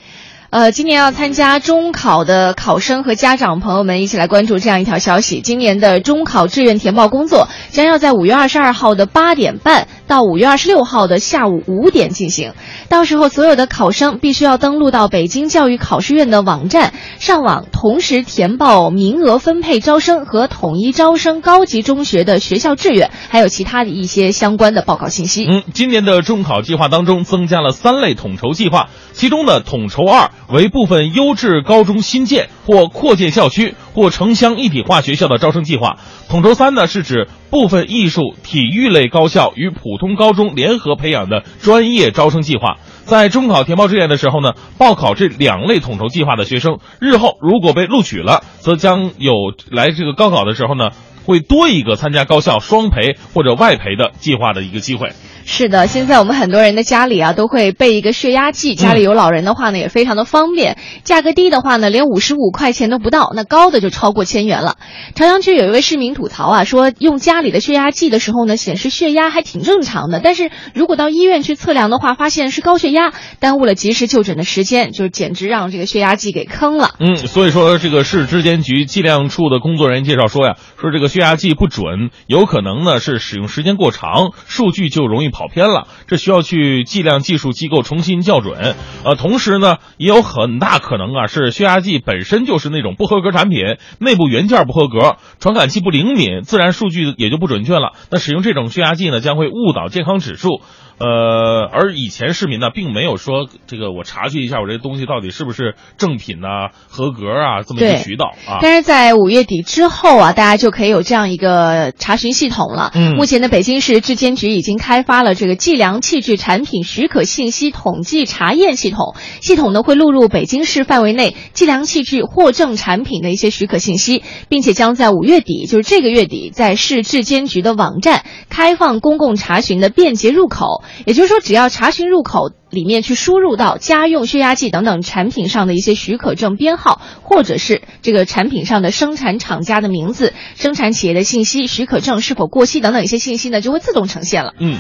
呃，今年要参加中考的考生和家长朋友们一起来关注这样一条消息：今年的中考志愿填报工作将要在五月二十二号的八点半到五月二十六号的下午五点进行。到时候，所有的考生必须要登录到北京教育考试院的网站上网，同时填报名额分配招生和统一招生高级中学的学校志愿，还有其他的一些相关的报告信息。嗯，今年的中考计划当中增加了三类统筹计划，其中的统筹二。为部分优质高中新建或扩建校区或城乡一体化学校的招生计划。统筹三呢，是指部分艺术、体育类高校与普通高中联合培养的专业招生计划。在中考填报志愿的时候呢，报考这两类统筹计划的学生，日后如果被录取了，则将有来这个高考的时候呢，会多一个参加高校双培或者外培的计划的一个机会。是的，现在我们很多人的家里啊都会备一个血压计，家里有老人的话呢也非常的方便。价格低的话呢，连五十五块钱都不到，那高的就超过千元了。朝阳区有一位市民吐槽啊，说用家里的血压计的时候呢，显示血压还挺正常的，但是如果到医院去测量的话，发现是高血压，耽误了及时就诊的时间，就是简直让这个血压计给坑了。嗯，所以说这个市质监局计量处的工作人员介绍说呀，说这个血压计不准，有可能呢是使用时间过长，数据就容易跑。跑偏了，这需要去计量技术机构重新校准。呃，同时呢，也有很大可能啊，是血压计本身就是那种不合格产品，内部元件不合格，传感器不灵敏，自然数据也就不准确了。那使用这种血压计呢，将会误导健康指数。呃，而以前市民呢，并没有说这个我查询一下我这东西到底是不是正品呐、合格啊这么一个渠道啊。但是在五月底之后啊，大家就可以有这样一个查询系统了。嗯，目前呢北京市质监局已经开发了这个计量器具产品许可信息统计查验系统，系统呢会录入北京市范围内计量器具获证产品的一些许可信息，并且将在五月底，就是这个月底，在市质监局的网站开放公共查询的便捷入口。也就是说，只要查询入口里面去输入到家用血压计等等产品上的一些许可证编号，或者是这个产品上的生产厂家的名字、生产企业的信息、许可证是否过期等等一些信息呢，就会自动呈现了。嗯。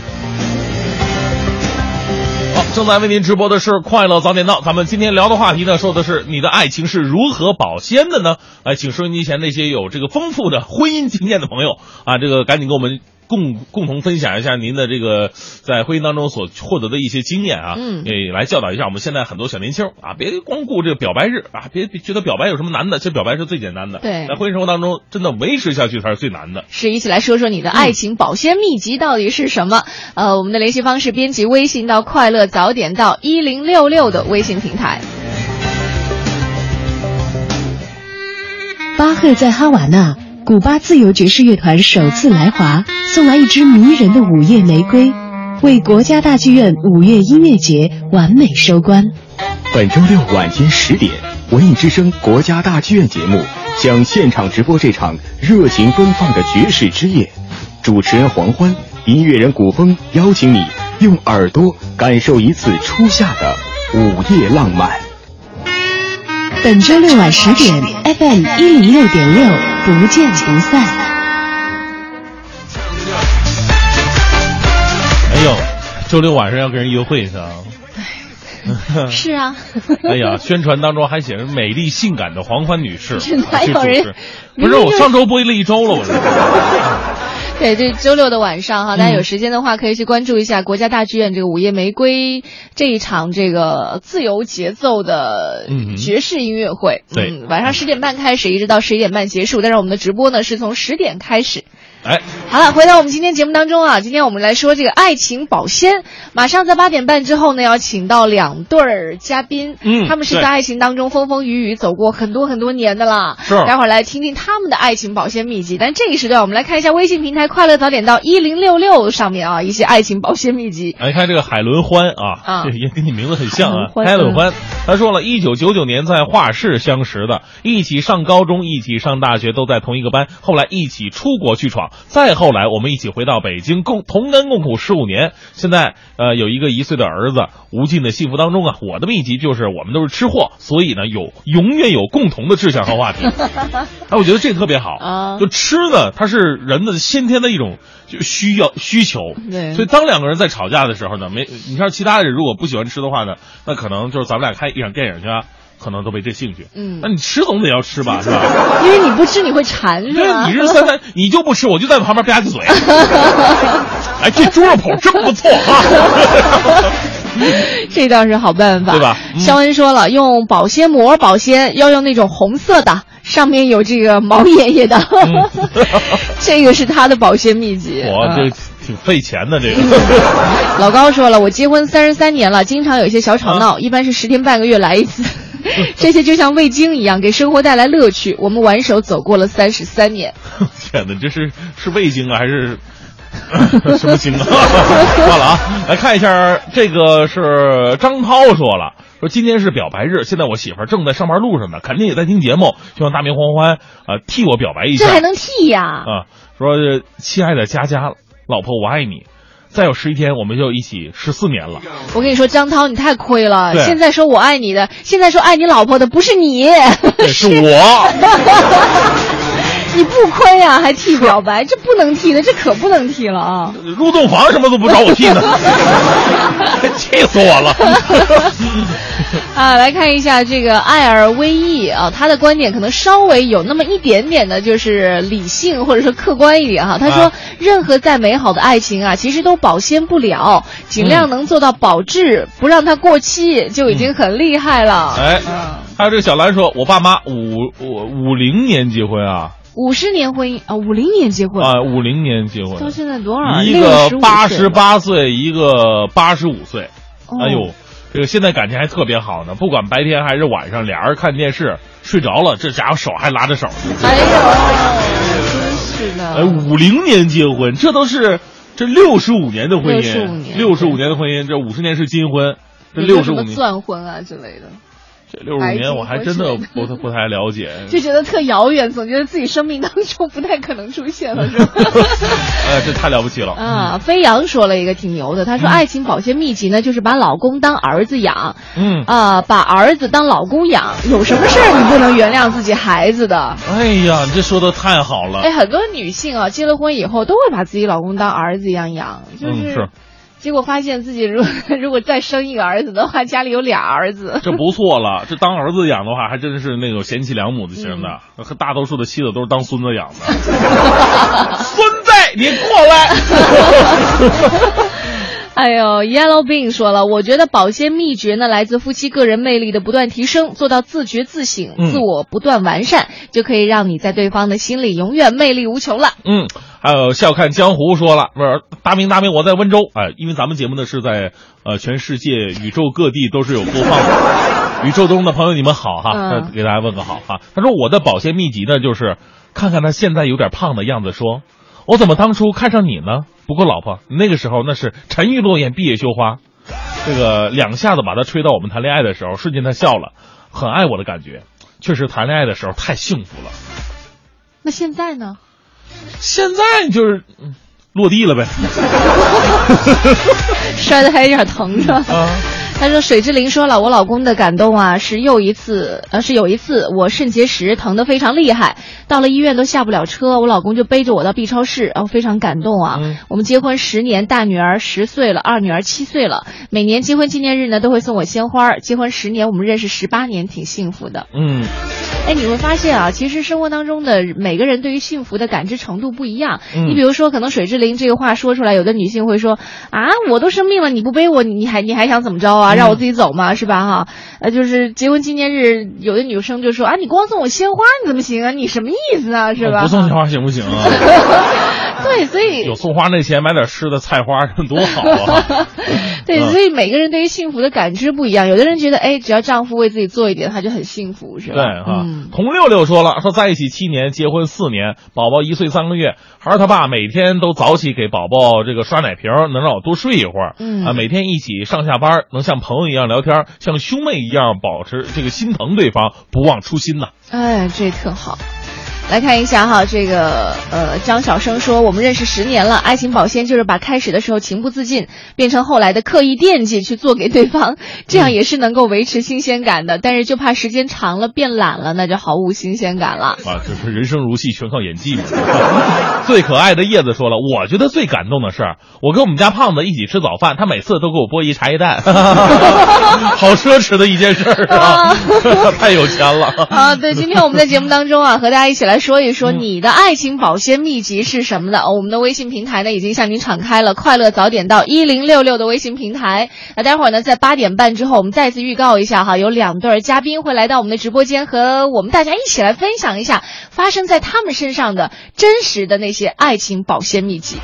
好，正在为您直播的是《快乐早点到》，咱们今天聊的话题呢，说的是你的爱情是如何保鲜的呢？来，请收音机前那些有这个丰富的婚姻经验的朋友啊，这个赶紧给我们。共共同分享一下您的这个在婚姻当中所获得的一些经验啊，嗯，也来教导一下我们现在很多小年轻啊，别光顾这个表白日啊，别觉得表白有什么难的，其实表白是最简单的。对，在婚姻生活当中，真的维持下去才是最难的。是，一起来说说你的爱情保鲜秘籍到底是什么？呃，我们的联系方式，编辑微信到“快乐早点到一零六六”的微信平台。巴赫在哈瓦那。古巴自由爵士乐团首次来华，送来一支迷人的午夜玫瑰，为国家大剧院五月音乐节完美收官。本周六晚间十点，文艺之声国家大剧院节目将现场直播这场热情奔放的爵士之夜。主持人黄欢，音乐人古风，邀请你用耳朵感受一次初夏的午夜浪漫。本周六晚十点，FM 一零六点六，不见不散。哎呦，周六晚上要跟人约会是吧？是啊。哎呀，宣传当中还写着美丽性感的黄欢女士，是哪有人？不是我上周播了一周了，我是。对，这周六的晚上哈，大家有时间的话可以去关注一下国家大剧院这个午夜玫瑰这一场这个自由节奏的爵士音乐会。对，晚上十点半开始，一直到十一点半结束。但是我们的直播呢是从十点开始。哎，好了，回到我们今天节目当中啊，今天我们来说这个爱情保鲜。马上在八点半之后呢，要请到两对儿嘉宾，嗯，他们是在爱情当中风风雨雨走过很多很多年的啦。是，待会儿来听听他们的爱情保鲜秘籍。但这个时段，我们来看一下微信平台“快乐早点到一零六六”上面啊一些爱情保鲜秘籍。来看这个海伦欢啊，啊，也跟你名字很像啊，海伦欢。他说了一九九九年在画室相识的，一起上高中，一起上大学，都在同一个班，后来一起出国去闯，再后来。我们一起回到北京，共同甘共苦十五年。现在呃有一个一岁的儿子，无尽的幸福当中啊。我的秘籍就是我们都是吃货，所以呢有永远有共同的志向和话题。哎，我觉得这特别好啊。就吃呢，它是人的先天的一种就需要需求。对。所以当两个人在吵架的时候呢，没你像其他人如果不喜欢吃的话呢，那可能就是咱们俩看一场电影去啊。可能都没这兴趣，嗯，那你吃总得要吃吧，是吧？因为你不吃你会馋，是吧？你是三三 你就不吃，我就在旁边吧唧嘴。哎，这猪肉脯真不错啊！这倒是好办法，对吧？肖恩说了，用保鲜膜保鲜要用那种红色的，上面有这个毛爷爷的，这个是他的保鲜秘籍。我这挺费钱的，这个。老高说了，我结婚三十三年了，经常有一些小吵闹，一般是十天半个月来一次。这些就像味精一样，给生活带来乐趣。我们挽手走过了三十三年。天哪，这是是味精啊，还是 什么精啊？算了啊，来看一下，这个是张涛说了，说今天是表白日，现在我媳妇儿正在上班路上呢，肯定也在听节目，希望大明欢欢啊替我表白一下。这还能替呀？啊，说亲爱的佳佳，老婆我爱你。再有十一天，我们就一起十四年了。我跟你说，张涛，你太亏了。现在说我爱你的，现在说爱你老婆的不是你，是我。你不亏啊，还替表白，这不能替的，这可不能替了啊！入洞房什么都不找我替呢，气死我了！啊，来看一下这个艾尔威毅啊，他的观点可能稍微有那么一点点的，就是理性或者说客观一点哈。他说，啊、任何再美好的爱情啊，其实都保鲜不了，尽量能做到保质，嗯、不让它过期，就已经很厉害了。哎，还有这个小兰说，我爸妈五五五零年结婚啊。五十年婚姻啊，五零年结婚啊，五零年结婚，到现在多少？一个八十八岁，一个八十五岁。哦、哎呦，这个现在感情还特别好呢，不管白天还是晚上，俩人看电视睡着了，这家伙手还拉着手呢。哎呦，真是的！哎，五零年结婚，这都是这六十五年的婚姻，六十五年的婚姻，这五十年是金婚，这六十五年钻婚啊之类的。这六十五年我还真的不太不太了解，就觉得特遥远，总觉得自己生命当中不太可能出现了，是吧？哎，这太了不起了啊！飞扬说了一个挺牛的，他说：“爱情保鲜秘籍呢，就是把老公当儿子养，嗯啊，把儿子当老公养，有什么事儿你不能原谅自己孩子的？”哎呀，你这说的太好了！哎，很多女性啊，结了婚以后都会把自己老公当儿子一样养，就是。嗯是结果发现自己如 如果再生一个儿子的话，家里有俩儿子，这不错了。这当儿子养的话，还真是那种贤妻良母的型的。大多数的妻子都是当孙子养的。孙子，你过来！哎呦，Yellow Bean 说了，我觉得保鲜秘诀呢，来自夫妻个人魅力的不断提升，做到自觉自省、嗯、自我不断完善，就可以让你在对方的心里永远魅力无穷了。嗯，还有笑看江湖说了，不是大明大明，我在温州，哎，因为咱们节目呢是在呃全世界宇宙各地都是有播放的。宇宙中的朋友，你们好哈，嗯、给大家问个好哈。他说我的保鲜秘籍呢，就是看看他现在有点胖的样子，说我怎么当初看上你呢？不过老婆，那个时候那是沉鱼落雁，闭月羞花，这个两下子把他吹到我们谈恋爱的时候，瞬间他笑了。很爱我的感觉。确实谈恋爱的时候太幸福了。那现在呢？现在就是嗯落地了呗。摔的还有点疼是吧？他说：“水之灵说了，我老公的感动啊，是又一次，呃，是有一次我肾结石疼得非常厉害，到了医院都下不了车，我老公就背着我到 B 超室，然后非常感动啊。我们结婚十年，大女儿十岁了，二女儿七岁了，每年结婚纪念日呢都会送我鲜花。结婚十年，我们认识十八年，挺幸福的。嗯，哎，你会发现啊，其实生活当中的每个人对于幸福的感知程度不一样。嗯你比如说，可能水之灵这个话说出来，有的女性会说啊，我都生病了，你不背我，你你还你还想怎么着啊？让我自己走嘛，是吧？哈，呃，就是结婚纪念日，有的女生就说啊，你光送我鲜花，你怎么行啊？你什么意思啊？是吧？不送鲜花行不行啊？对，所以 有送花那钱买点吃的菜花多好啊！对，嗯所以每个人对于幸福的感知不一样。有的人觉得，哎，只要丈夫为自己做一点，他就很幸福，是对吧？哈，嗯，童六六说了，说在一起七年，结婚四年，宝宝一岁三个月，孩儿他爸每天都早起给宝宝这个刷奶瓶，能让我多睡一会儿。嗯啊，每天一起上下班，能像朋友一样聊天，像兄妹一样保持这个心疼对方，不忘初心呐。哎，这特好。来看一下哈，这个呃，张小生说，我们认识十年了，爱情保鲜就是把开始的时候情不自禁，变成后来的刻意惦记去做给对方，这样也是能够维持新鲜感的。但是就怕时间长了变懒了，那就毫无新鲜感了。啊，这是人生如戏，全靠演技嘛。最可爱的叶子说了，我觉得最感动的是，我跟我们家胖子一起吃早饭，他每次都给我剥一茶叶蛋，好奢侈的一件事儿啊，太有钱了。啊，对，今天我们在节目当中啊，和大家一起来说一说你的爱情保鲜秘籍是什么的。哦我们的微信平台呢已经向您敞开了，快乐早点到一零六六的微信平台。那待会儿呢，在八点半之后，我们再次预告一下哈，有两对儿嘉宾会来到我们的直播间，和我们大家一起来分享一下发生在他们身上的真实的那些爱情保鲜秘籍。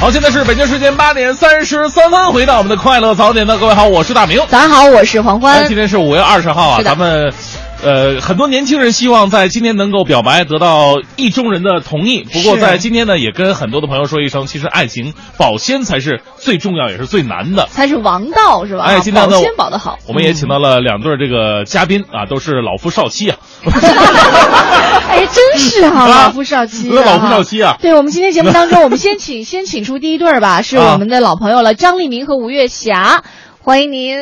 好，现在是北京时间八点三十三分，回到我们的快乐早点的各位好，我是大明。早上好，我是黄欢哎。今天是五月二十号啊，咱们。呃，很多年轻人希望在今天能够表白，得到意中人的同意。不过在今天呢，也跟很多的朋友说一声，其实爱情保鲜才是最重要，也是最难的。才是王道是吧？哎，今天呢，保鲜保得好。我们也请到了两对这个嘉宾啊，都是老夫少妻啊。哎，真是哈、啊老夫少妻、老夫少妻啊对我们今天节目当中，我们先请 先请出第一对儿吧，是我们的老朋友了，张立明和吴月霞，欢迎您。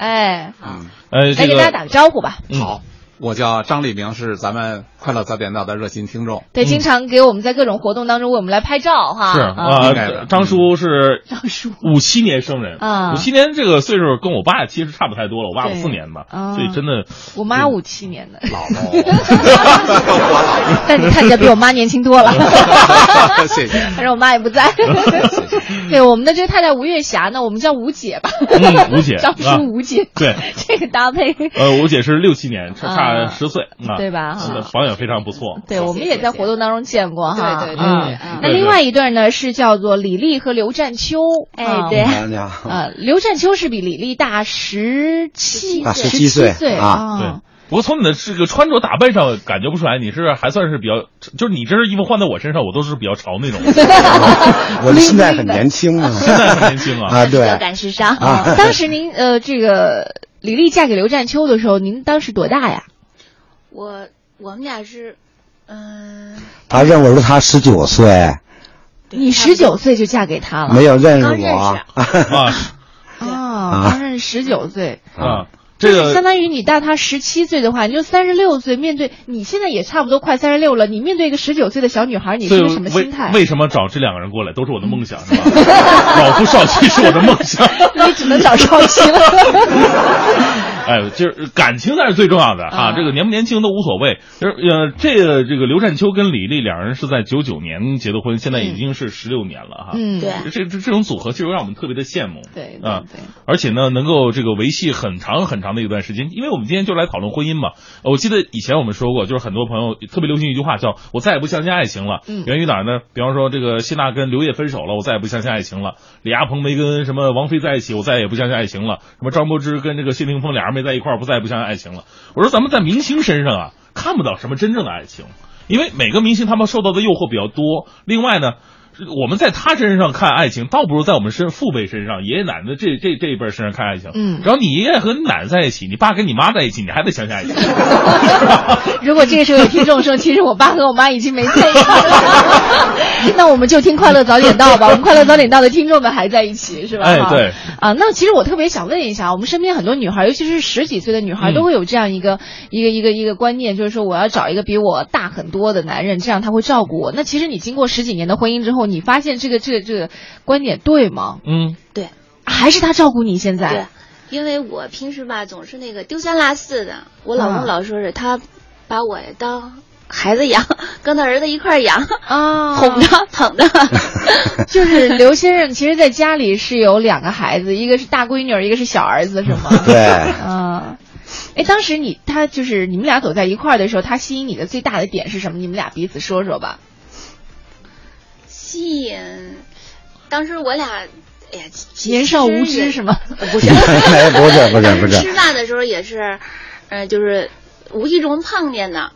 哎，呃，来这个给大家打个招呼吧。好，我叫张立明，是咱们快乐早点到的热心听众。对，经常给我们在各种活动当中为我们来拍照哈。是啊，啊，张叔是张叔五七年生人啊五七年这个岁数跟我爸其实差不太多了，我爸五四年的，啊所以真的我妈五七年的，老了 但你看起来比我妈年轻多了。谢谢。反正我妈也不在。对，我们的这个太太吴月霞呢，我们叫吴姐吧。嗯吴姐张啊叔吴姐，对，这个搭配。呃，吴姐是六七年，差差啊十岁啊，对吧是的保养非常不错。对，我们也在活动当中见过哈。对对对那另外一对呢是叫做李丽和刘占秋。哎啊对。你好，啊，刘占秋是比李丽大十七大十17岁岁啊。不过从你的这个穿着打扮上感觉不出来，你是还算是比较，就是你这身衣服换在我身上，我都是比较潮那种。我现在很年轻啊，现在很年轻啊。啊，对，赶时尚。啊。当时您呃，这个李丽嫁给刘占秋的时候，您当时多大呀？我我们俩是，嗯、他认为是他十九岁，你十九岁就嫁给他了？没有认识刚认我识，啊。啊，刚认识十九岁。啊，这就是相当于你大他十七岁的话，你就三十六岁，面对你现在也差不多快三十六了，你面对一个十九岁的小女孩，你是个什么心态？为什么找这两个人过来，都是我的梦想，是吧？老夫少妻是我的梦想。你只能找少妻了。哎，就是感情才是最重要的哈、啊这个年不年轻都无所谓。就是呃，这个这个刘占秋跟李丽两人是在九九年结的婚，现在已经是十六年了哈。嗯，对这这这种组合，其实让我们特别的羡慕。对啊对对，而且呢，能够这个维系很长很长的一段时间，因为我们今天就来讨论婚姻嘛。呃我记得以前我们说过，就是很多朋友特别流行一句话叫“我再也不相信爱情了”，嗯源于哪儿呢？比方说这个谢娜跟刘烨分手了，我再也不相信爱情了；李亚鹏没跟什么王菲在一起，我再也不相信爱情了；什么张柏芝跟这个谢霆锋俩人没在一块儿，不再也不相信爱情了。我说咱们在明星身上啊，看不到什么真正的爱情，因为每个明星他们受到的诱惑比较多。另外呢。我们在他身上看爱情，倒不如在我们身父辈身上、爷爷奶奶这这这一辈身上看爱情。嗯然后你爷爷和你奶奶在一起，你爸跟你妈在一起，你还得相信爱情。如果这个时候有听众说，其实我爸和我妈已经没在一起了，那我们就听《快乐早点到》吧。我们《快乐早点到》的听众们还在一起，是吧？哎对啊，那其实我特别想问一下，我们身边很多女孩，尤其是十几岁的女孩，嗯都会有这样一个、一个一个一个观念，就是说我要找一个比我大很多的男人，这样他会照顾我。那其实你经过十几年的婚姻之后，你发现这个这个这个观点对吗？嗯，对，还是他照顾你现在？对，因为我平时吧总是那个丢三落四的，我老嗯公老说是他把我当孩子养，跟他儿子一块儿养啊，哄着捧着。就是刘先生，其实在家里是有两个孩子，一个是大闺女儿，一个是小儿子，是吗？对啊。哎，当时你他就是你们俩走在一块儿的时候，他吸引你的最大的点是什么？你们俩彼此说说吧。吸引，当时我俩，哎呀，年少无知是吗？不是，哎不是不是不是吃饭的时候也是，呃，就是无意中碰见的。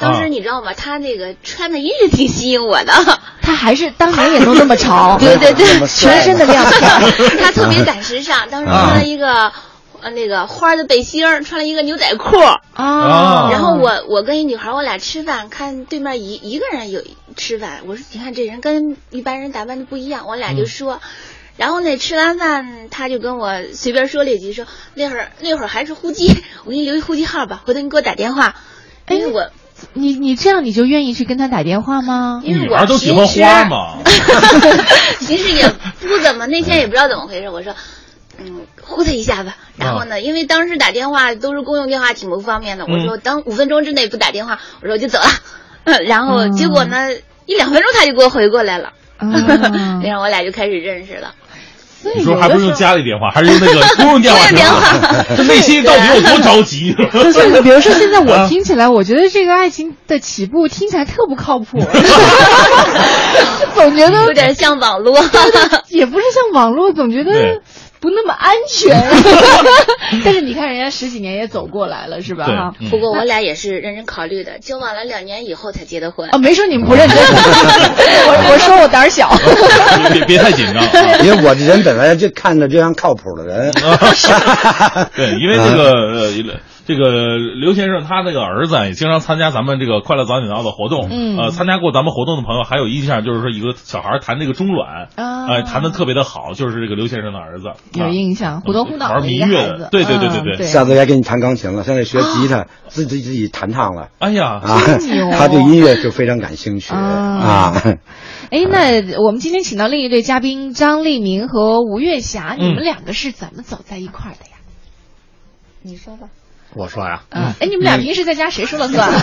当啊时你知道吗？他那个穿的衣服挺吸引我的。他还是当年也都那么潮，对对对，全身的亮片。他特别赶时尚，当时穿了一个。呃，那个花的背心儿，穿了一个牛仔裤啊然后我我跟一女孩，我俩吃饭，看对面一一个人有吃饭，我说你看这人跟一般人打扮的不一样，我俩就说，然后那吃完饭他就跟我随便说了一句，说那会儿那会儿还是呼机，我给你留一呼机号吧，回头你给我打电话，因为我你你这样你就愿意去跟他打电话吗？因为我女孩都喜欢花嘛。其实也不怎么，那天也不知道怎么回事，我说。嗯，呼他一下吧。然后呢，因为当时打电话都是公用电话，挺不方便的。我说等五分钟之内不打电话，我说我就走了。然后结果呢，一两分钟他就给我回过来了，然后我俩就开始认识了。你说还不是用家里电话，还是用那个 公用电话？电话，这内心到底有多着急？就是比如说，现在我听起来，我觉得这个爱情的起步听起来特不靠谱，总觉得有点像网络，也不是像网络，总觉得。不那么安全，但是你看人家十几年也走过来了，是吧？哈、嗯。不过我俩也是认真考虑的，交往了两年以后才结的婚。啊，没说你们不认真，我我说我胆小，别别太紧张。因为我这人本来就看着就像靠谱的人。对，因为这个呃。这个刘先生他那个儿子也经常参加咱们这个快乐早点到的活动，嗯，呃，参加过咱们活动的朋友还有印象，就是说一个小孩弹这个中阮，啊，呃，弹的特别的好，就是这个刘先生的儿子，有印象，虎头虎脑玩民乐的，对对对对对，下次该给你弹钢琴了，现在学吉他，自己自己弹唱了，哎呀，啊，他对音乐就非常感兴趣。啊。哎，那我们今天请到另一对嘉宾张立明和吴月霞，你们两个是怎么走在一块的呀？你说吧。我说呀，嗯，哎，你们俩平时在家谁说了算？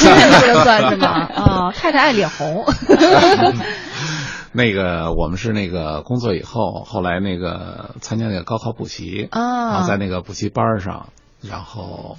先生说了算是吗？啊，太太爱脸红。那个我们是那个工作以后，后来那个参加那个高考补习啊，在那个补习班上，然后。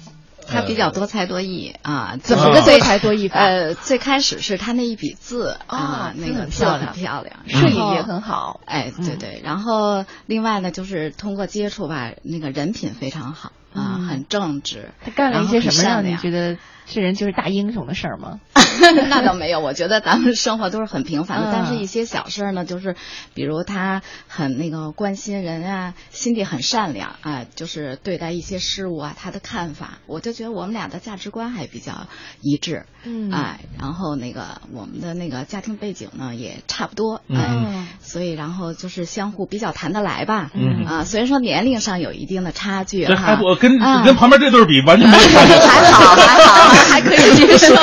他比较多才多艺啊，怎么个多才多艺法？呃，最开始是他那一笔字啊，那个漂亮漂亮，摄影也很好。哎，对对，然后另外呢，就是通过接触吧，那个人品非常好啊，很正直。他干了一些什么让你觉得这人就是大英雄的事儿吗？那倒没有，我觉得咱们生活都是很平凡的，嗯。但是一些小事儿呢，就是比如他很那个关心人啊，心地很善良啊，就是对待一些事物啊，他的看法，我就觉得我们俩的价值观还比较一致，嗯，哎，然后那个我们的那个家庭背景呢也差不多，嗯。哎，所以然后就是相互比较谈得来吧，嗯。啊，虽然说年龄上有一定的差距，这还不跟啊跟旁边这对比完全没有 差距，还好还好还可以接受。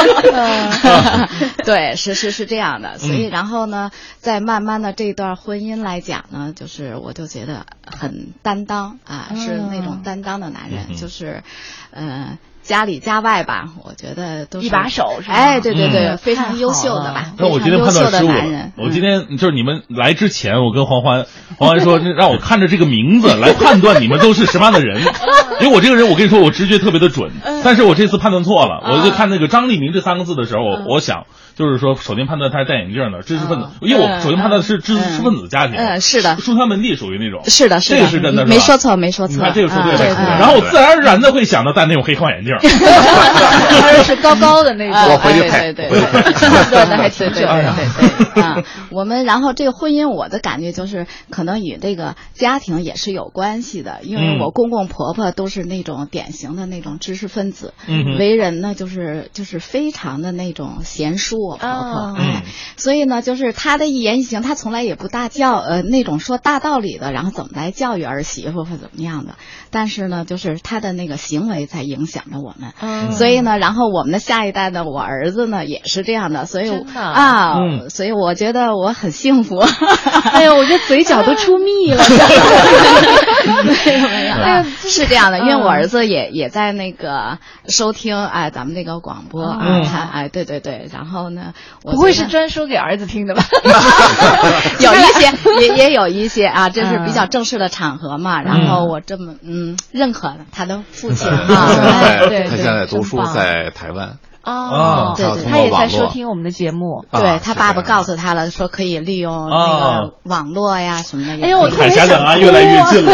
对，是是是这样的，所以然后呢，在慢慢的这段婚姻来讲呢，就是我就觉得很担当啊，是那种担当的男人，就是，呃。家里家外吧，我觉得都是一把手，是吧？哎，对对对，嗯非常优秀的吧。那我今天判断失误了。我今天就是你们来之前，我跟黄欢，黄欢说 让我看着这个名字来判断你们都是什么样的人，因为我这个人，我跟你说，我直觉特别的准。但但是我这次判断错了，啊我就看那个张立明这三个字的时候，我我想就是说，首先判断他是戴眼镜的知识分子，因为我首先判断的是知识分子家庭，嗯是的。书香门第属于那种，是的，是的，这个是真的，没说错，没说错。你看这个说对了。然后我自然而然的会想到戴那种黑框眼镜，而且是高高的那种，我回去配，对对对，判断的还挺准对对对啊。我们然后这个婚姻，我的感觉就是可能与这个家庭也是有关系的，因为我公公婆婆都是那种典型的那种知识分子，为人呢就是就是非常的那种贤淑，我婆婆，哎，所以呢就是她的一言一行，她从来也不大教呃那种说大道理的，然后怎么来教育儿媳妇或怎么样的，但是呢就是她的那个行为在影响着我们，所以呢，然后我们的下一代呢，我儿子呢也是这样的，所以啊，所以我觉得我很幸福。哎呦，我这嘴角都出蜜了。没有没有，哎，是这样的，因为我儿子也也在那个收听哎咱们那个广播啊，他哎对对对，然后呢，不会是专说给儿子听的吧？有一些也也有一些啊，这是比较正式的场合嘛，然后我这么嗯认可他的父亲啊，对，他现在读书在台湾。哦，对对，他也在收听我们的节目。对他爸爸告诉他了，说可以利用那个网络呀什么的。哎呦，我特别想啊，越来越近了。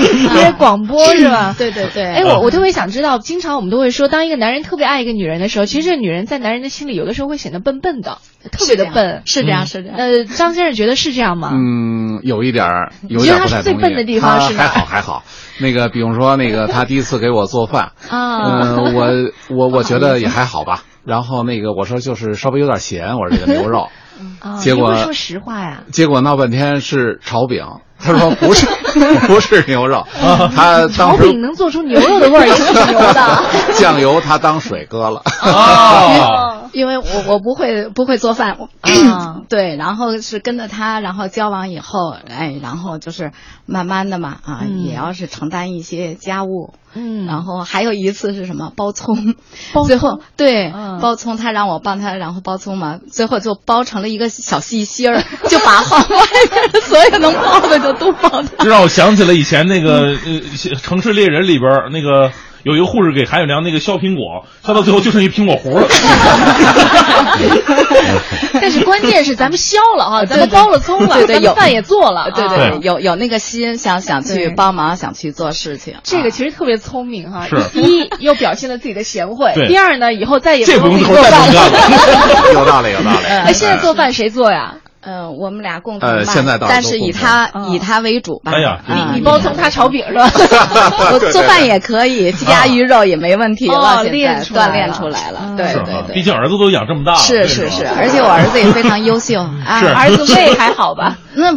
因为 广播是吧？对对对。哎，我我特别想知道，经常我们都会说，当一个男人特别爱一个女人的时候，其实这个女人在男人的心里有的时候会显得笨笨的，特别的笨。是这样，是这样。呃，张先生觉得是这样吗？嗯，有一点儿，有一点不太他最笨的地方是还好还好。那个，比如说那个，他第一次给我做饭，嗯，我 我我觉得也还好吧。然后那个我说就是稍微有点咸，我说这个牛肉，结果说实话呀，结果闹半天是炒饼，他说不是 不是牛肉，他炒饼能做出牛肉的味儿也是牛的，酱油他当水搁了。因为我我不会不会做饭，对，然后是跟着他，然后交往以后，哎，然后就是慢慢的嘛，啊，也要是承担一些家务，嗯，然后还有一次是什么包葱，包最后对包葱，他让我帮他，然后包葱嘛，最后就包成了一个小细心儿，就把好外面所有能包的就都包这让我想起了以前那个呃《城市猎人》里边那个。有一个护士给韩永良那个削苹果，削到最后就剩一苹果核了。但是关键是咱们削了啊，咱们包了葱了，对对，饭也做了，对对，有有那个心想想去帮忙，想去做事情。这个其实特别聪明哈，是第一又表现了自己的贤惠，第二呢以后再也不用做饭了。有道理，有道理。哎，现在做饭谁做呀？呃，我们俩共同呃，现在但是以他以他为主吧。哎呀，你你包葱，他 炒饼是吧？我做饭也可以，鸡鸭鱼肉也没问题了。现在锻炼出来了，对对对。毕竟儿子都养这么大了。是是是，而且我儿子也非常优秀 啊。儿子胃还好吧？那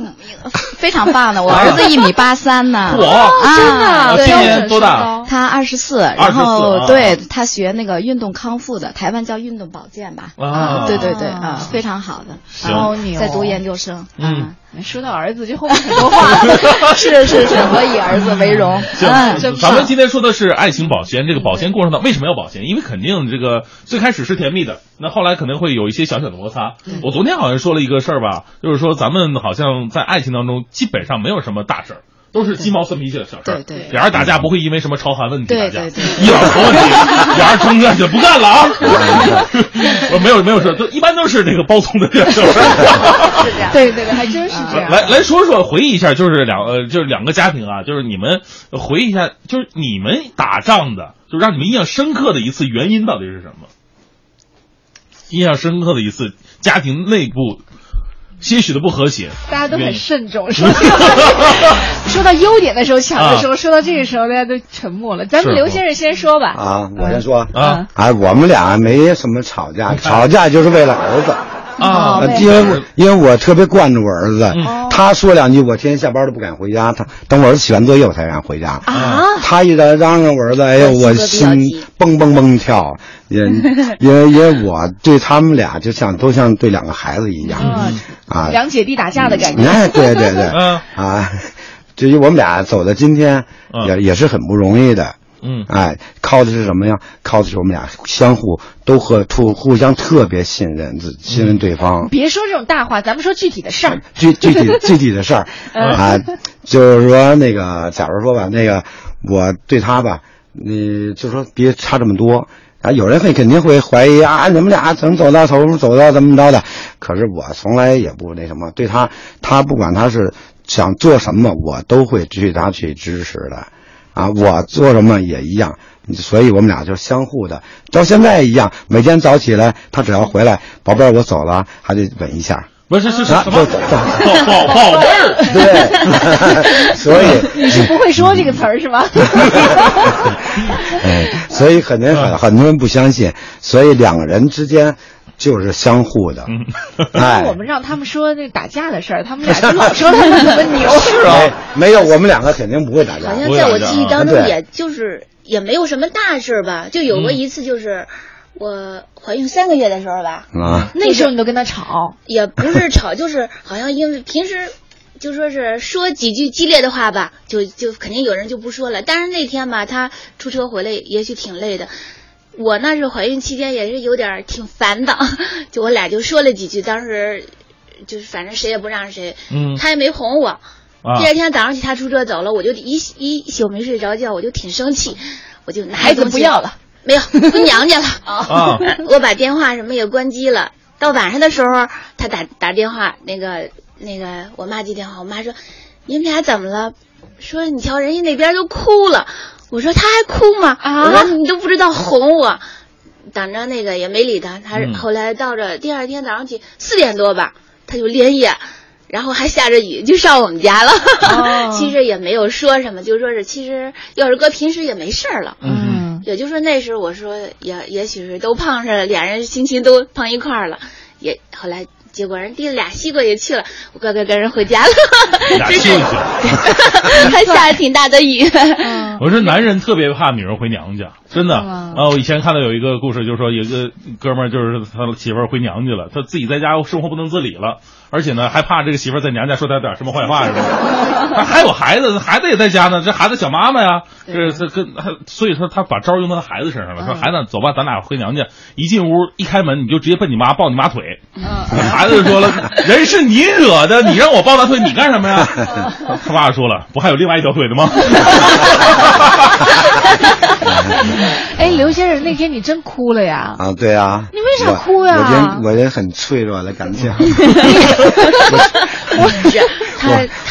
非常棒的，我儿子一米八三呢。哇，真的？今年多大？他二十四，然后对他学那个运动康复的，台湾叫运动保健吧。啊，对对对，啊，非常好的。超牛。在读研究生。嗯，说到儿子就后面很多话。是是是，我以儿子为荣。行，咱们今天说的是爱情保鲜，这个保鲜过程当中为什么要保鲜？因为肯定这个最开始是甜蜜的，那后来可能会有一些小小的摩擦。我昨天好像说了一个事儿吧，就是说咱们好像在爱情当中基本上没有什么大事儿。都是鸡毛蒜皮的小事儿，对对，俩人打架不会因为什么朝韩问题打架，一老婆问题，俩人争干去不干了啊！我 没有没有事，都一般都是这个包葱的事儿，是这样，对对对，还真是这样。来来说说，回忆一下，就是两呃，就是两个家庭啊，就是你们回忆一下，就是你们打仗的，就让你们印象深刻的一次原因到底是什么？印象深刻的一次家庭内部。些许的不和谐，大家都很慎重。说 说到优点的时候抢的时候，说到这个时候大家都沉默了。咱们刘先生先说吧。啊，我先说啊。啊，我们俩没什么吵架，吵架就是为了儿子啊，因为因为我特别惯着我儿子，他说两句，我天天下班都不敢回家，他等我儿子写完作业我才敢回家啊。他一嚷嚷我儿子，哎呦，我心蹦蹦蹦跳。也 因为因为我对他们俩就像都像对两个孩子一样，啊，两姐弟打架的感觉。哎，对对对，啊，至于我们俩走到今天，也也是很不容易的。嗯，哎，靠的是什么呀？靠的是我们俩相互都和互互相特别信任，信任对方。别说这种大话，咱们说具体的事儿。具具体 具体的事儿啊，就是说那个，假如说吧，那个我对他吧。你就说别差这么多啊。有人会肯定会怀疑啊，你们俩怎么走到头，走到怎么着的？可是我从来也不那什么，对他，他不管他是想做什么，我都会去他去支持的。啊，我做什么也一样，所以我们俩就相互的，到现在一样。每天早起来，他只要回来，宝贝儿，我走了，还得吻一下。不是是是啊，什么？就宝宝宝贝儿。对，所以 你是不会说这个词儿是吧？哎，所以很多人很很多人不相信，所以两个人之间就是相互的。哎，我们让他们说那打架的事儿，他们俩 就老说他们怎么牛。是啊，没有，我们两个肯定不会打架。好像在我记忆当中，也就是也没有什么大事儿吧，就有过一次，就是我怀孕三个月的时候吧，啊，那时候你都跟他吵，也不是吵，就是好像因为平时就说是说几句激烈的话吧，就就肯定有人就不说了。但是那天吧，他出车回来，也许挺累的。我那是怀孕期间也是有点挺烦的，就我俩就说了几句，当时就是反正谁也不让谁，嗯他也没哄我。啊第二天早上起他出车走了，我就一一宿没睡着觉，我就挺生气，我就拿孩子不要了，没有回娘家了。啊 我把电话什么也关机了。到晚上的时候，他打打电话，那个那个我妈接电话，我妈说你们俩怎么了？说你瞧人家那边都哭了。我说他还哭吗？啊我说你都不知道哄我。等着那个也没理他，他嗯后来到这第二天早上起四点多吧，他就连夜，然后还下着雨就上我们家了。哦 其实也没有说什么，就说是其实要是搁平时也没事儿了。嗯，也就说那时候我说也也许是都碰上了，俩人心情都碰一块儿了，也后来结果人递了俩西瓜也去了，我乖乖跟人回家了。俩西瓜 还下了挺大的雨。我说男人特别怕女人回娘家，真的。啊，我以前看到有一个故事，就是说有一个哥们儿，就是他媳妇儿回娘家了，他自己在家生活不能自理了，而且呢还怕这个媳妇儿在娘家说他点什么坏话 是吧。他还有孩子，孩子也在家呢，这孩子想妈妈呀，这这跟他，所以说他把招用到他孩子身上了，说孩子走吧，咱俩回娘家。一进屋一开门，你就直接奔你妈抱你妈腿。孩子就说了，人是你惹的，你让我抱他腿，你干什么呀？他爸说了，不还有另外一条腿的吗？哎，刘先生，那天你真哭了呀？啊，对啊。你为啥哭呀我人我人很脆弱的感情。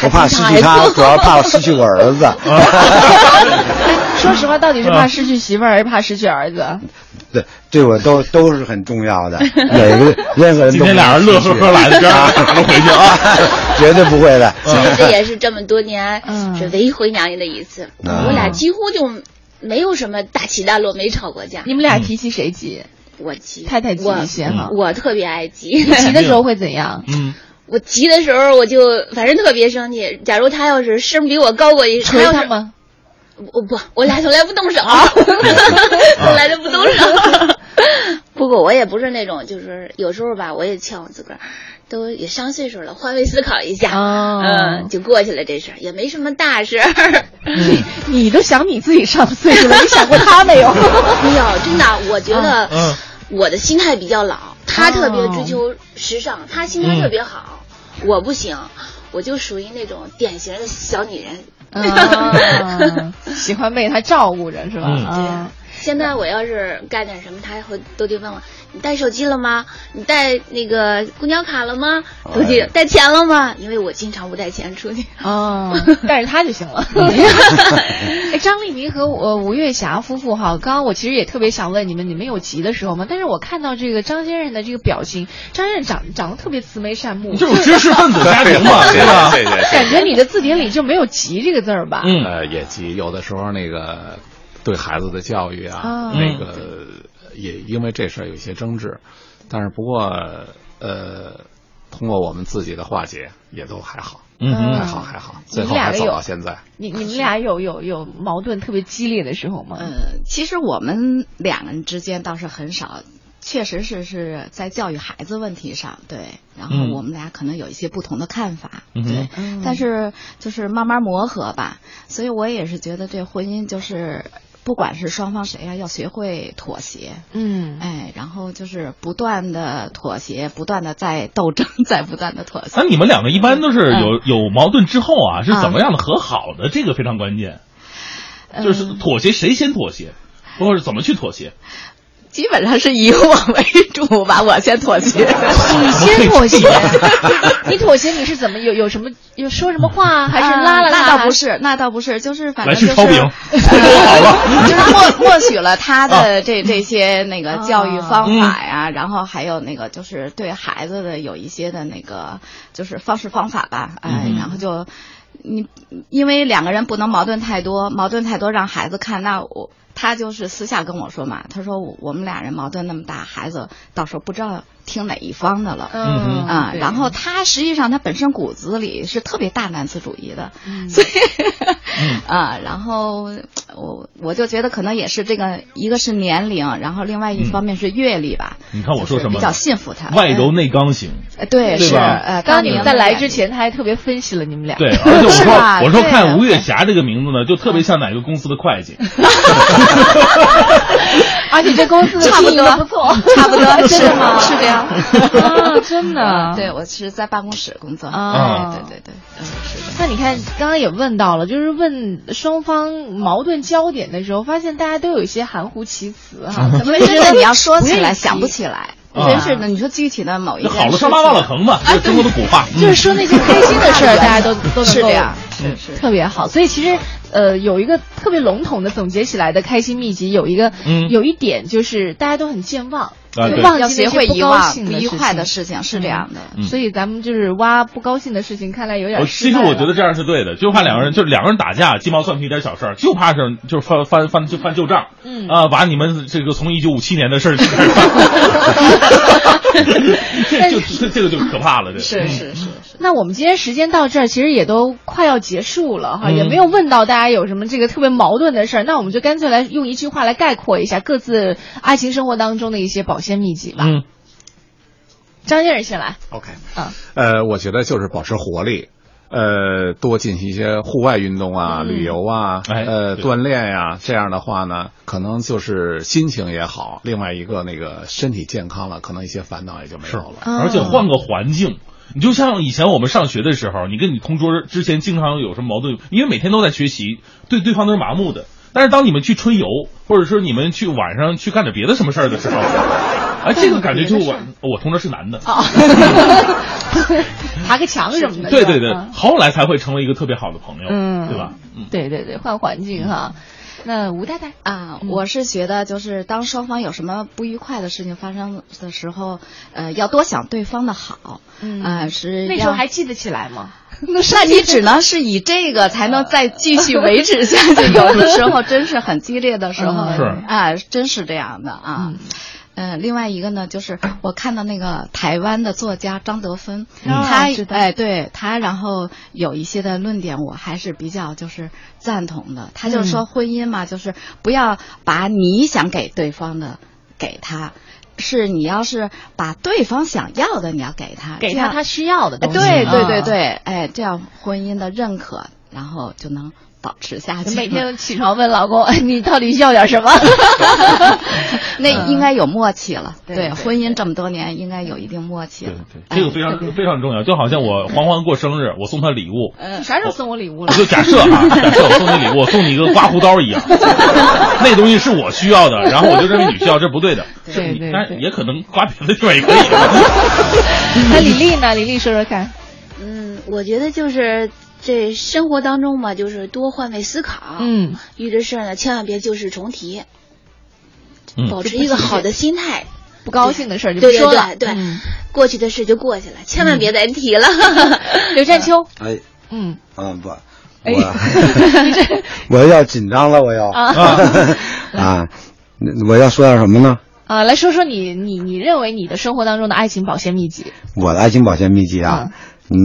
我怕失去他，主要怕失去我儿子。说实话，到底是怕失去媳妇儿，还是怕失去儿子？对，对我都都是很重要的。每个任何人都今天俩人乐呵呵来的，这样打着回去啊，绝对不会的。其实这也是这么多年是唯一回娘家的一次，嗯我俩几乎就没有什么大起大落，没吵过架。你们俩脾气谁急？我急，太太急我一些哈。我特别爱急。你急的 时候会怎样？嗯，我急的时候我就反正特别生气。假如他要是声比我高过一，他捶要是他吗？我不，我俩从来不动手，从来都不动手。不过我也不是那种，就是有时候吧，我也劝我自个儿，都也上岁数了，换位思考一下，哦。嗯，就过去了这事儿，也没什么大事儿。你 你都想你自己上岁数了，你想过他没有？没有，真的，我觉得嗯。我的心态比较老，他特别追求时尚，他心态特别好，我不行，我就属于那种典型的小女人。啊喜欢被他照顾着是吧？嗯。啊，现在我要是干点什么，他会都得问我：你带手机了吗？你带那个公交卡了吗？都得带钱了吗？因为我经常不带钱出去。哦，带着他就行了。哎，张丽明和我吴月霞夫妇哈，刚刚我其实也特别想问你们，你们有急的时候吗？但是我看到这个张先生的这个表情，张先生长长得特别慈眉善目，就是知识分子家庭嘛，对吧？对对对感觉你的字典里就没有“急”这个字儿吧？嗯呃，也急，有的时候那个对孩子的教育啊，啊那个也因为这事儿有一些争执，但是不过呃，通过我们自己的化解，也都还好，嗯还好还好，你最后还走们俩有到现在。你你们俩有有有矛盾特别激烈的时候吗？嗯，其实我们两个人之间倒是很少，确实是是在教育孩子问题上，对，然后嗯我们俩可能有一些不同的看法，嗯对，嗯但是就是慢慢磨合吧，所以我也是觉得这婚姻就是。不管是双方谁呀、要学会妥协，嗯，哎，然后就是不断的妥协，不断的在斗争，在不断的妥协。那你们两个一般都是有嗯有矛盾之后啊，是怎么样的和好的？这个非常关键。就是妥协谁先妥协，或者怎么去妥协？基本上是以我为主吧，我先妥协。你先妥协，你妥协你是怎么有有什么有说什么话，还是拉了他？那倒不是，那倒不是，就是反正就是来去抄饼，就是默默许了他的这这些那个教育方法呀，然后还有那个就是对孩子的有一些的那个就是方式方法吧，哎，然后就你因为两个人不能矛盾太多，矛盾太多让孩子看，那我。他就是私下跟我说嘛，他说我们俩人矛盾那么大，孩子到时候不知道听哪一方的了。嗯啊，然后他实际上他本身骨子里是特别大男子主义的，所以 啊，然后我我就觉得可能也是这个，一个是年龄，然后另外一方面是阅历吧。你看我说什么？比较信服他，外柔内刚型。对，是呃，刚刚你们在来之前，他还特别分析了你们俩。对，而且我说 我说看吴月霞这个名字呢，就特别像哪个公司的会计。而且这公司差不多不错，差不多 真的吗？是这样啊，真的。对我是在办公室工作啊，对对对，嗯，是的。那你看，刚刚也问到了，就是问双方矛盾焦点的时候，发现大家都有一些含糊其辞哈。怎么真的你要说起来想不起来？真是的，你说具体的某一件好了伤疤忘了疼嘛，这是中国的古话。就是说那些开心的事儿，大家都 都是这样，是是特别好。所以其实。呃，有一个特别笼统的总结起来的开心秘籍，有一个，嗯，有一点就是大家都很健忘，啊，忘记学会遗忘不愉快的事情，是这样的。所以咱们就是挖不高兴的事情，看来有点。其实我觉得这样是对的，就怕两个人就是两个人打架，鸡毛蒜皮一点小事儿就怕是就是翻翻翻就翻旧账，嗯啊，把你们这个从一九五七年的事儿，就这这个就可怕了，这是是是。那我们今天时间到这儿，其实也都快要结束了哈，也没有问到大家有什么这个特别矛盾的事儿，那我们就干脆来用一句话来概括一下各自爱情生活当中的一些保鲜秘籍吧。嗯，张先生先来。OK，嗯，呃，我觉得就是保持活力，呃，多进行一些户外运动啊、嗯旅游啊，哎呃，锻炼呀、这样的话呢，可能就是心情也好，另外一个那个身体健康了，可能一些烦恼也就没有了。而且换个环境。你就像以前我们上学的时候，你跟你同桌之前经常有什么矛盾，因为每天都在学习，对对方都是麻木的。但是当你们去春游，或者说你们去晚上去干点别的什么事儿的时候，哎，这个感觉就我我同桌是男的，爬个墙什么的。对对对嗯，后来才会成为一个特别好的朋友，嗯，对吧？嗯，对对对，换环境哈。那吴太太？啊，我是觉得就是当双方有什么不愉快的事情发生的时候，呃，要多想对方的好，嗯。啊是那时候还记得起来吗？那你只能是以这个才能再继续维持下 去。有的时候真是很激烈的时候，是啊，真是这样的啊。嗯，另外一个呢，就是我看到那个台湾的作家张德芬，他哎，对他，然后有一些的论点，我还是比较就是赞同的。他就说婚姻嘛，就是不要把你想给对方的给他。是你要是把对方想要的，你要给他，给他他需要的东西。对对对对，哎，这样婚姻的认可，然后就能保持下去。每天起床问老公，你到底要点什么？那应该有默契了。对，婚姻这么多年，应该有一定默契了。对，这个非常非常重要。就好像我黄欢过生日，我送他礼物。嗯，啥时候送我礼物了？我就假设啊，假设我送你礼物，我送你一个刮胡刀一样，那东西是我需要的，然后我就认为你需要，这不对的。对对，但也可能刮别的地方也可以。那李丽呢？李丽说说看。嗯，我觉得就是这生活当中嘛，就是多换位思考。嗯，遇着事儿呢，千万别旧事重提，嗯保持一个好的心态。不高兴的事儿就不说了。对对对，过去的事就过去了，千万别再提了。刘占秋，哎，嗯嗯不，哎我 我要紧张了，我要啊，我要说点什么呢？啊，来说说你你你认为你的生活当中的爱情保鲜秘籍？我的爱情保鲜秘籍啊，嗯，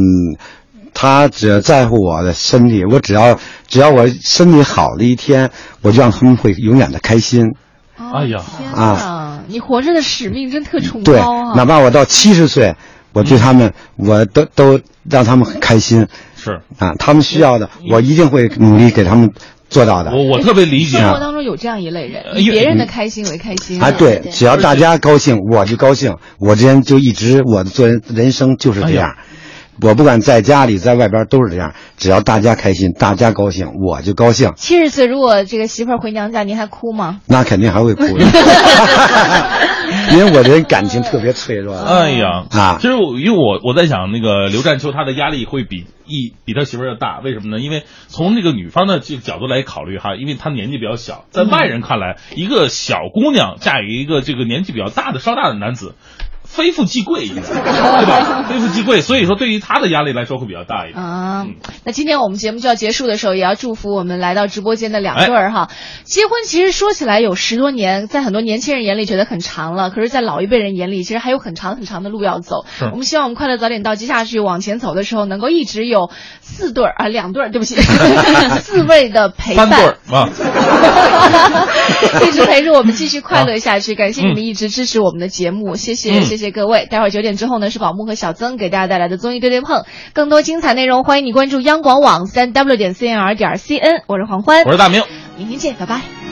他只要在乎我的身体，我只要只要我身体好的一天，我就让他们会永远的开心。哎呀啊，你活着的使命真特崇对高啊！，哪怕我到七十岁，我对他们，我都都让他们很开心。是啊，他们需要的，我一定会努力给他们做到的。我我特别理解。生活当中有这样一类人，以别人的开心为开心。啊，对，只要大家高兴，我就高兴。我这人就一直我的做人人生就是这样。我不管在家里在外边都是这样，只要大家开心，大家高兴，我就高兴。七十岁如果这个媳妇儿回娘家，您还哭吗？那肯定还会哭，因为我这人感情特别脆弱。哎呀啊，其实我因为我我在想，那个刘占秋他的压力会比一比他媳妇儿要大，为什么呢？因为从那个女方的这个角度来考虑哈，因为她年纪比较小，在外人看来，一个小姑娘嫁给一个这个年纪比较大的稍大的男子。非富即贵，对吧？非富即贵，所以说对于他的压力来说会比较大一点。啊，那今天我们节目就要结束的时候，也要祝福我们来到直播间的两对儿哈。结婚其实说起来有十多年，在很多年轻人眼里觉得很长了，可是，在老一辈人眼里，其实还有很长很长的路要走。我们希望我们快乐早点到，接下去往前走的时候，能够一直有四对儿啊，两对儿，对不起，四位的陪伴，三对儿啊，一直陪着我们继续快乐下去。感谢你们一直支持我们的节目，谢谢谢谢各位。待会儿九点之后呢，是宝木和小曾给大家带来的综艺对对碰，更多精彩内容，欢迎你关注央广网三 w 点 cnr 点 cn。我是黄欢，我是大明，明天见，拜拜。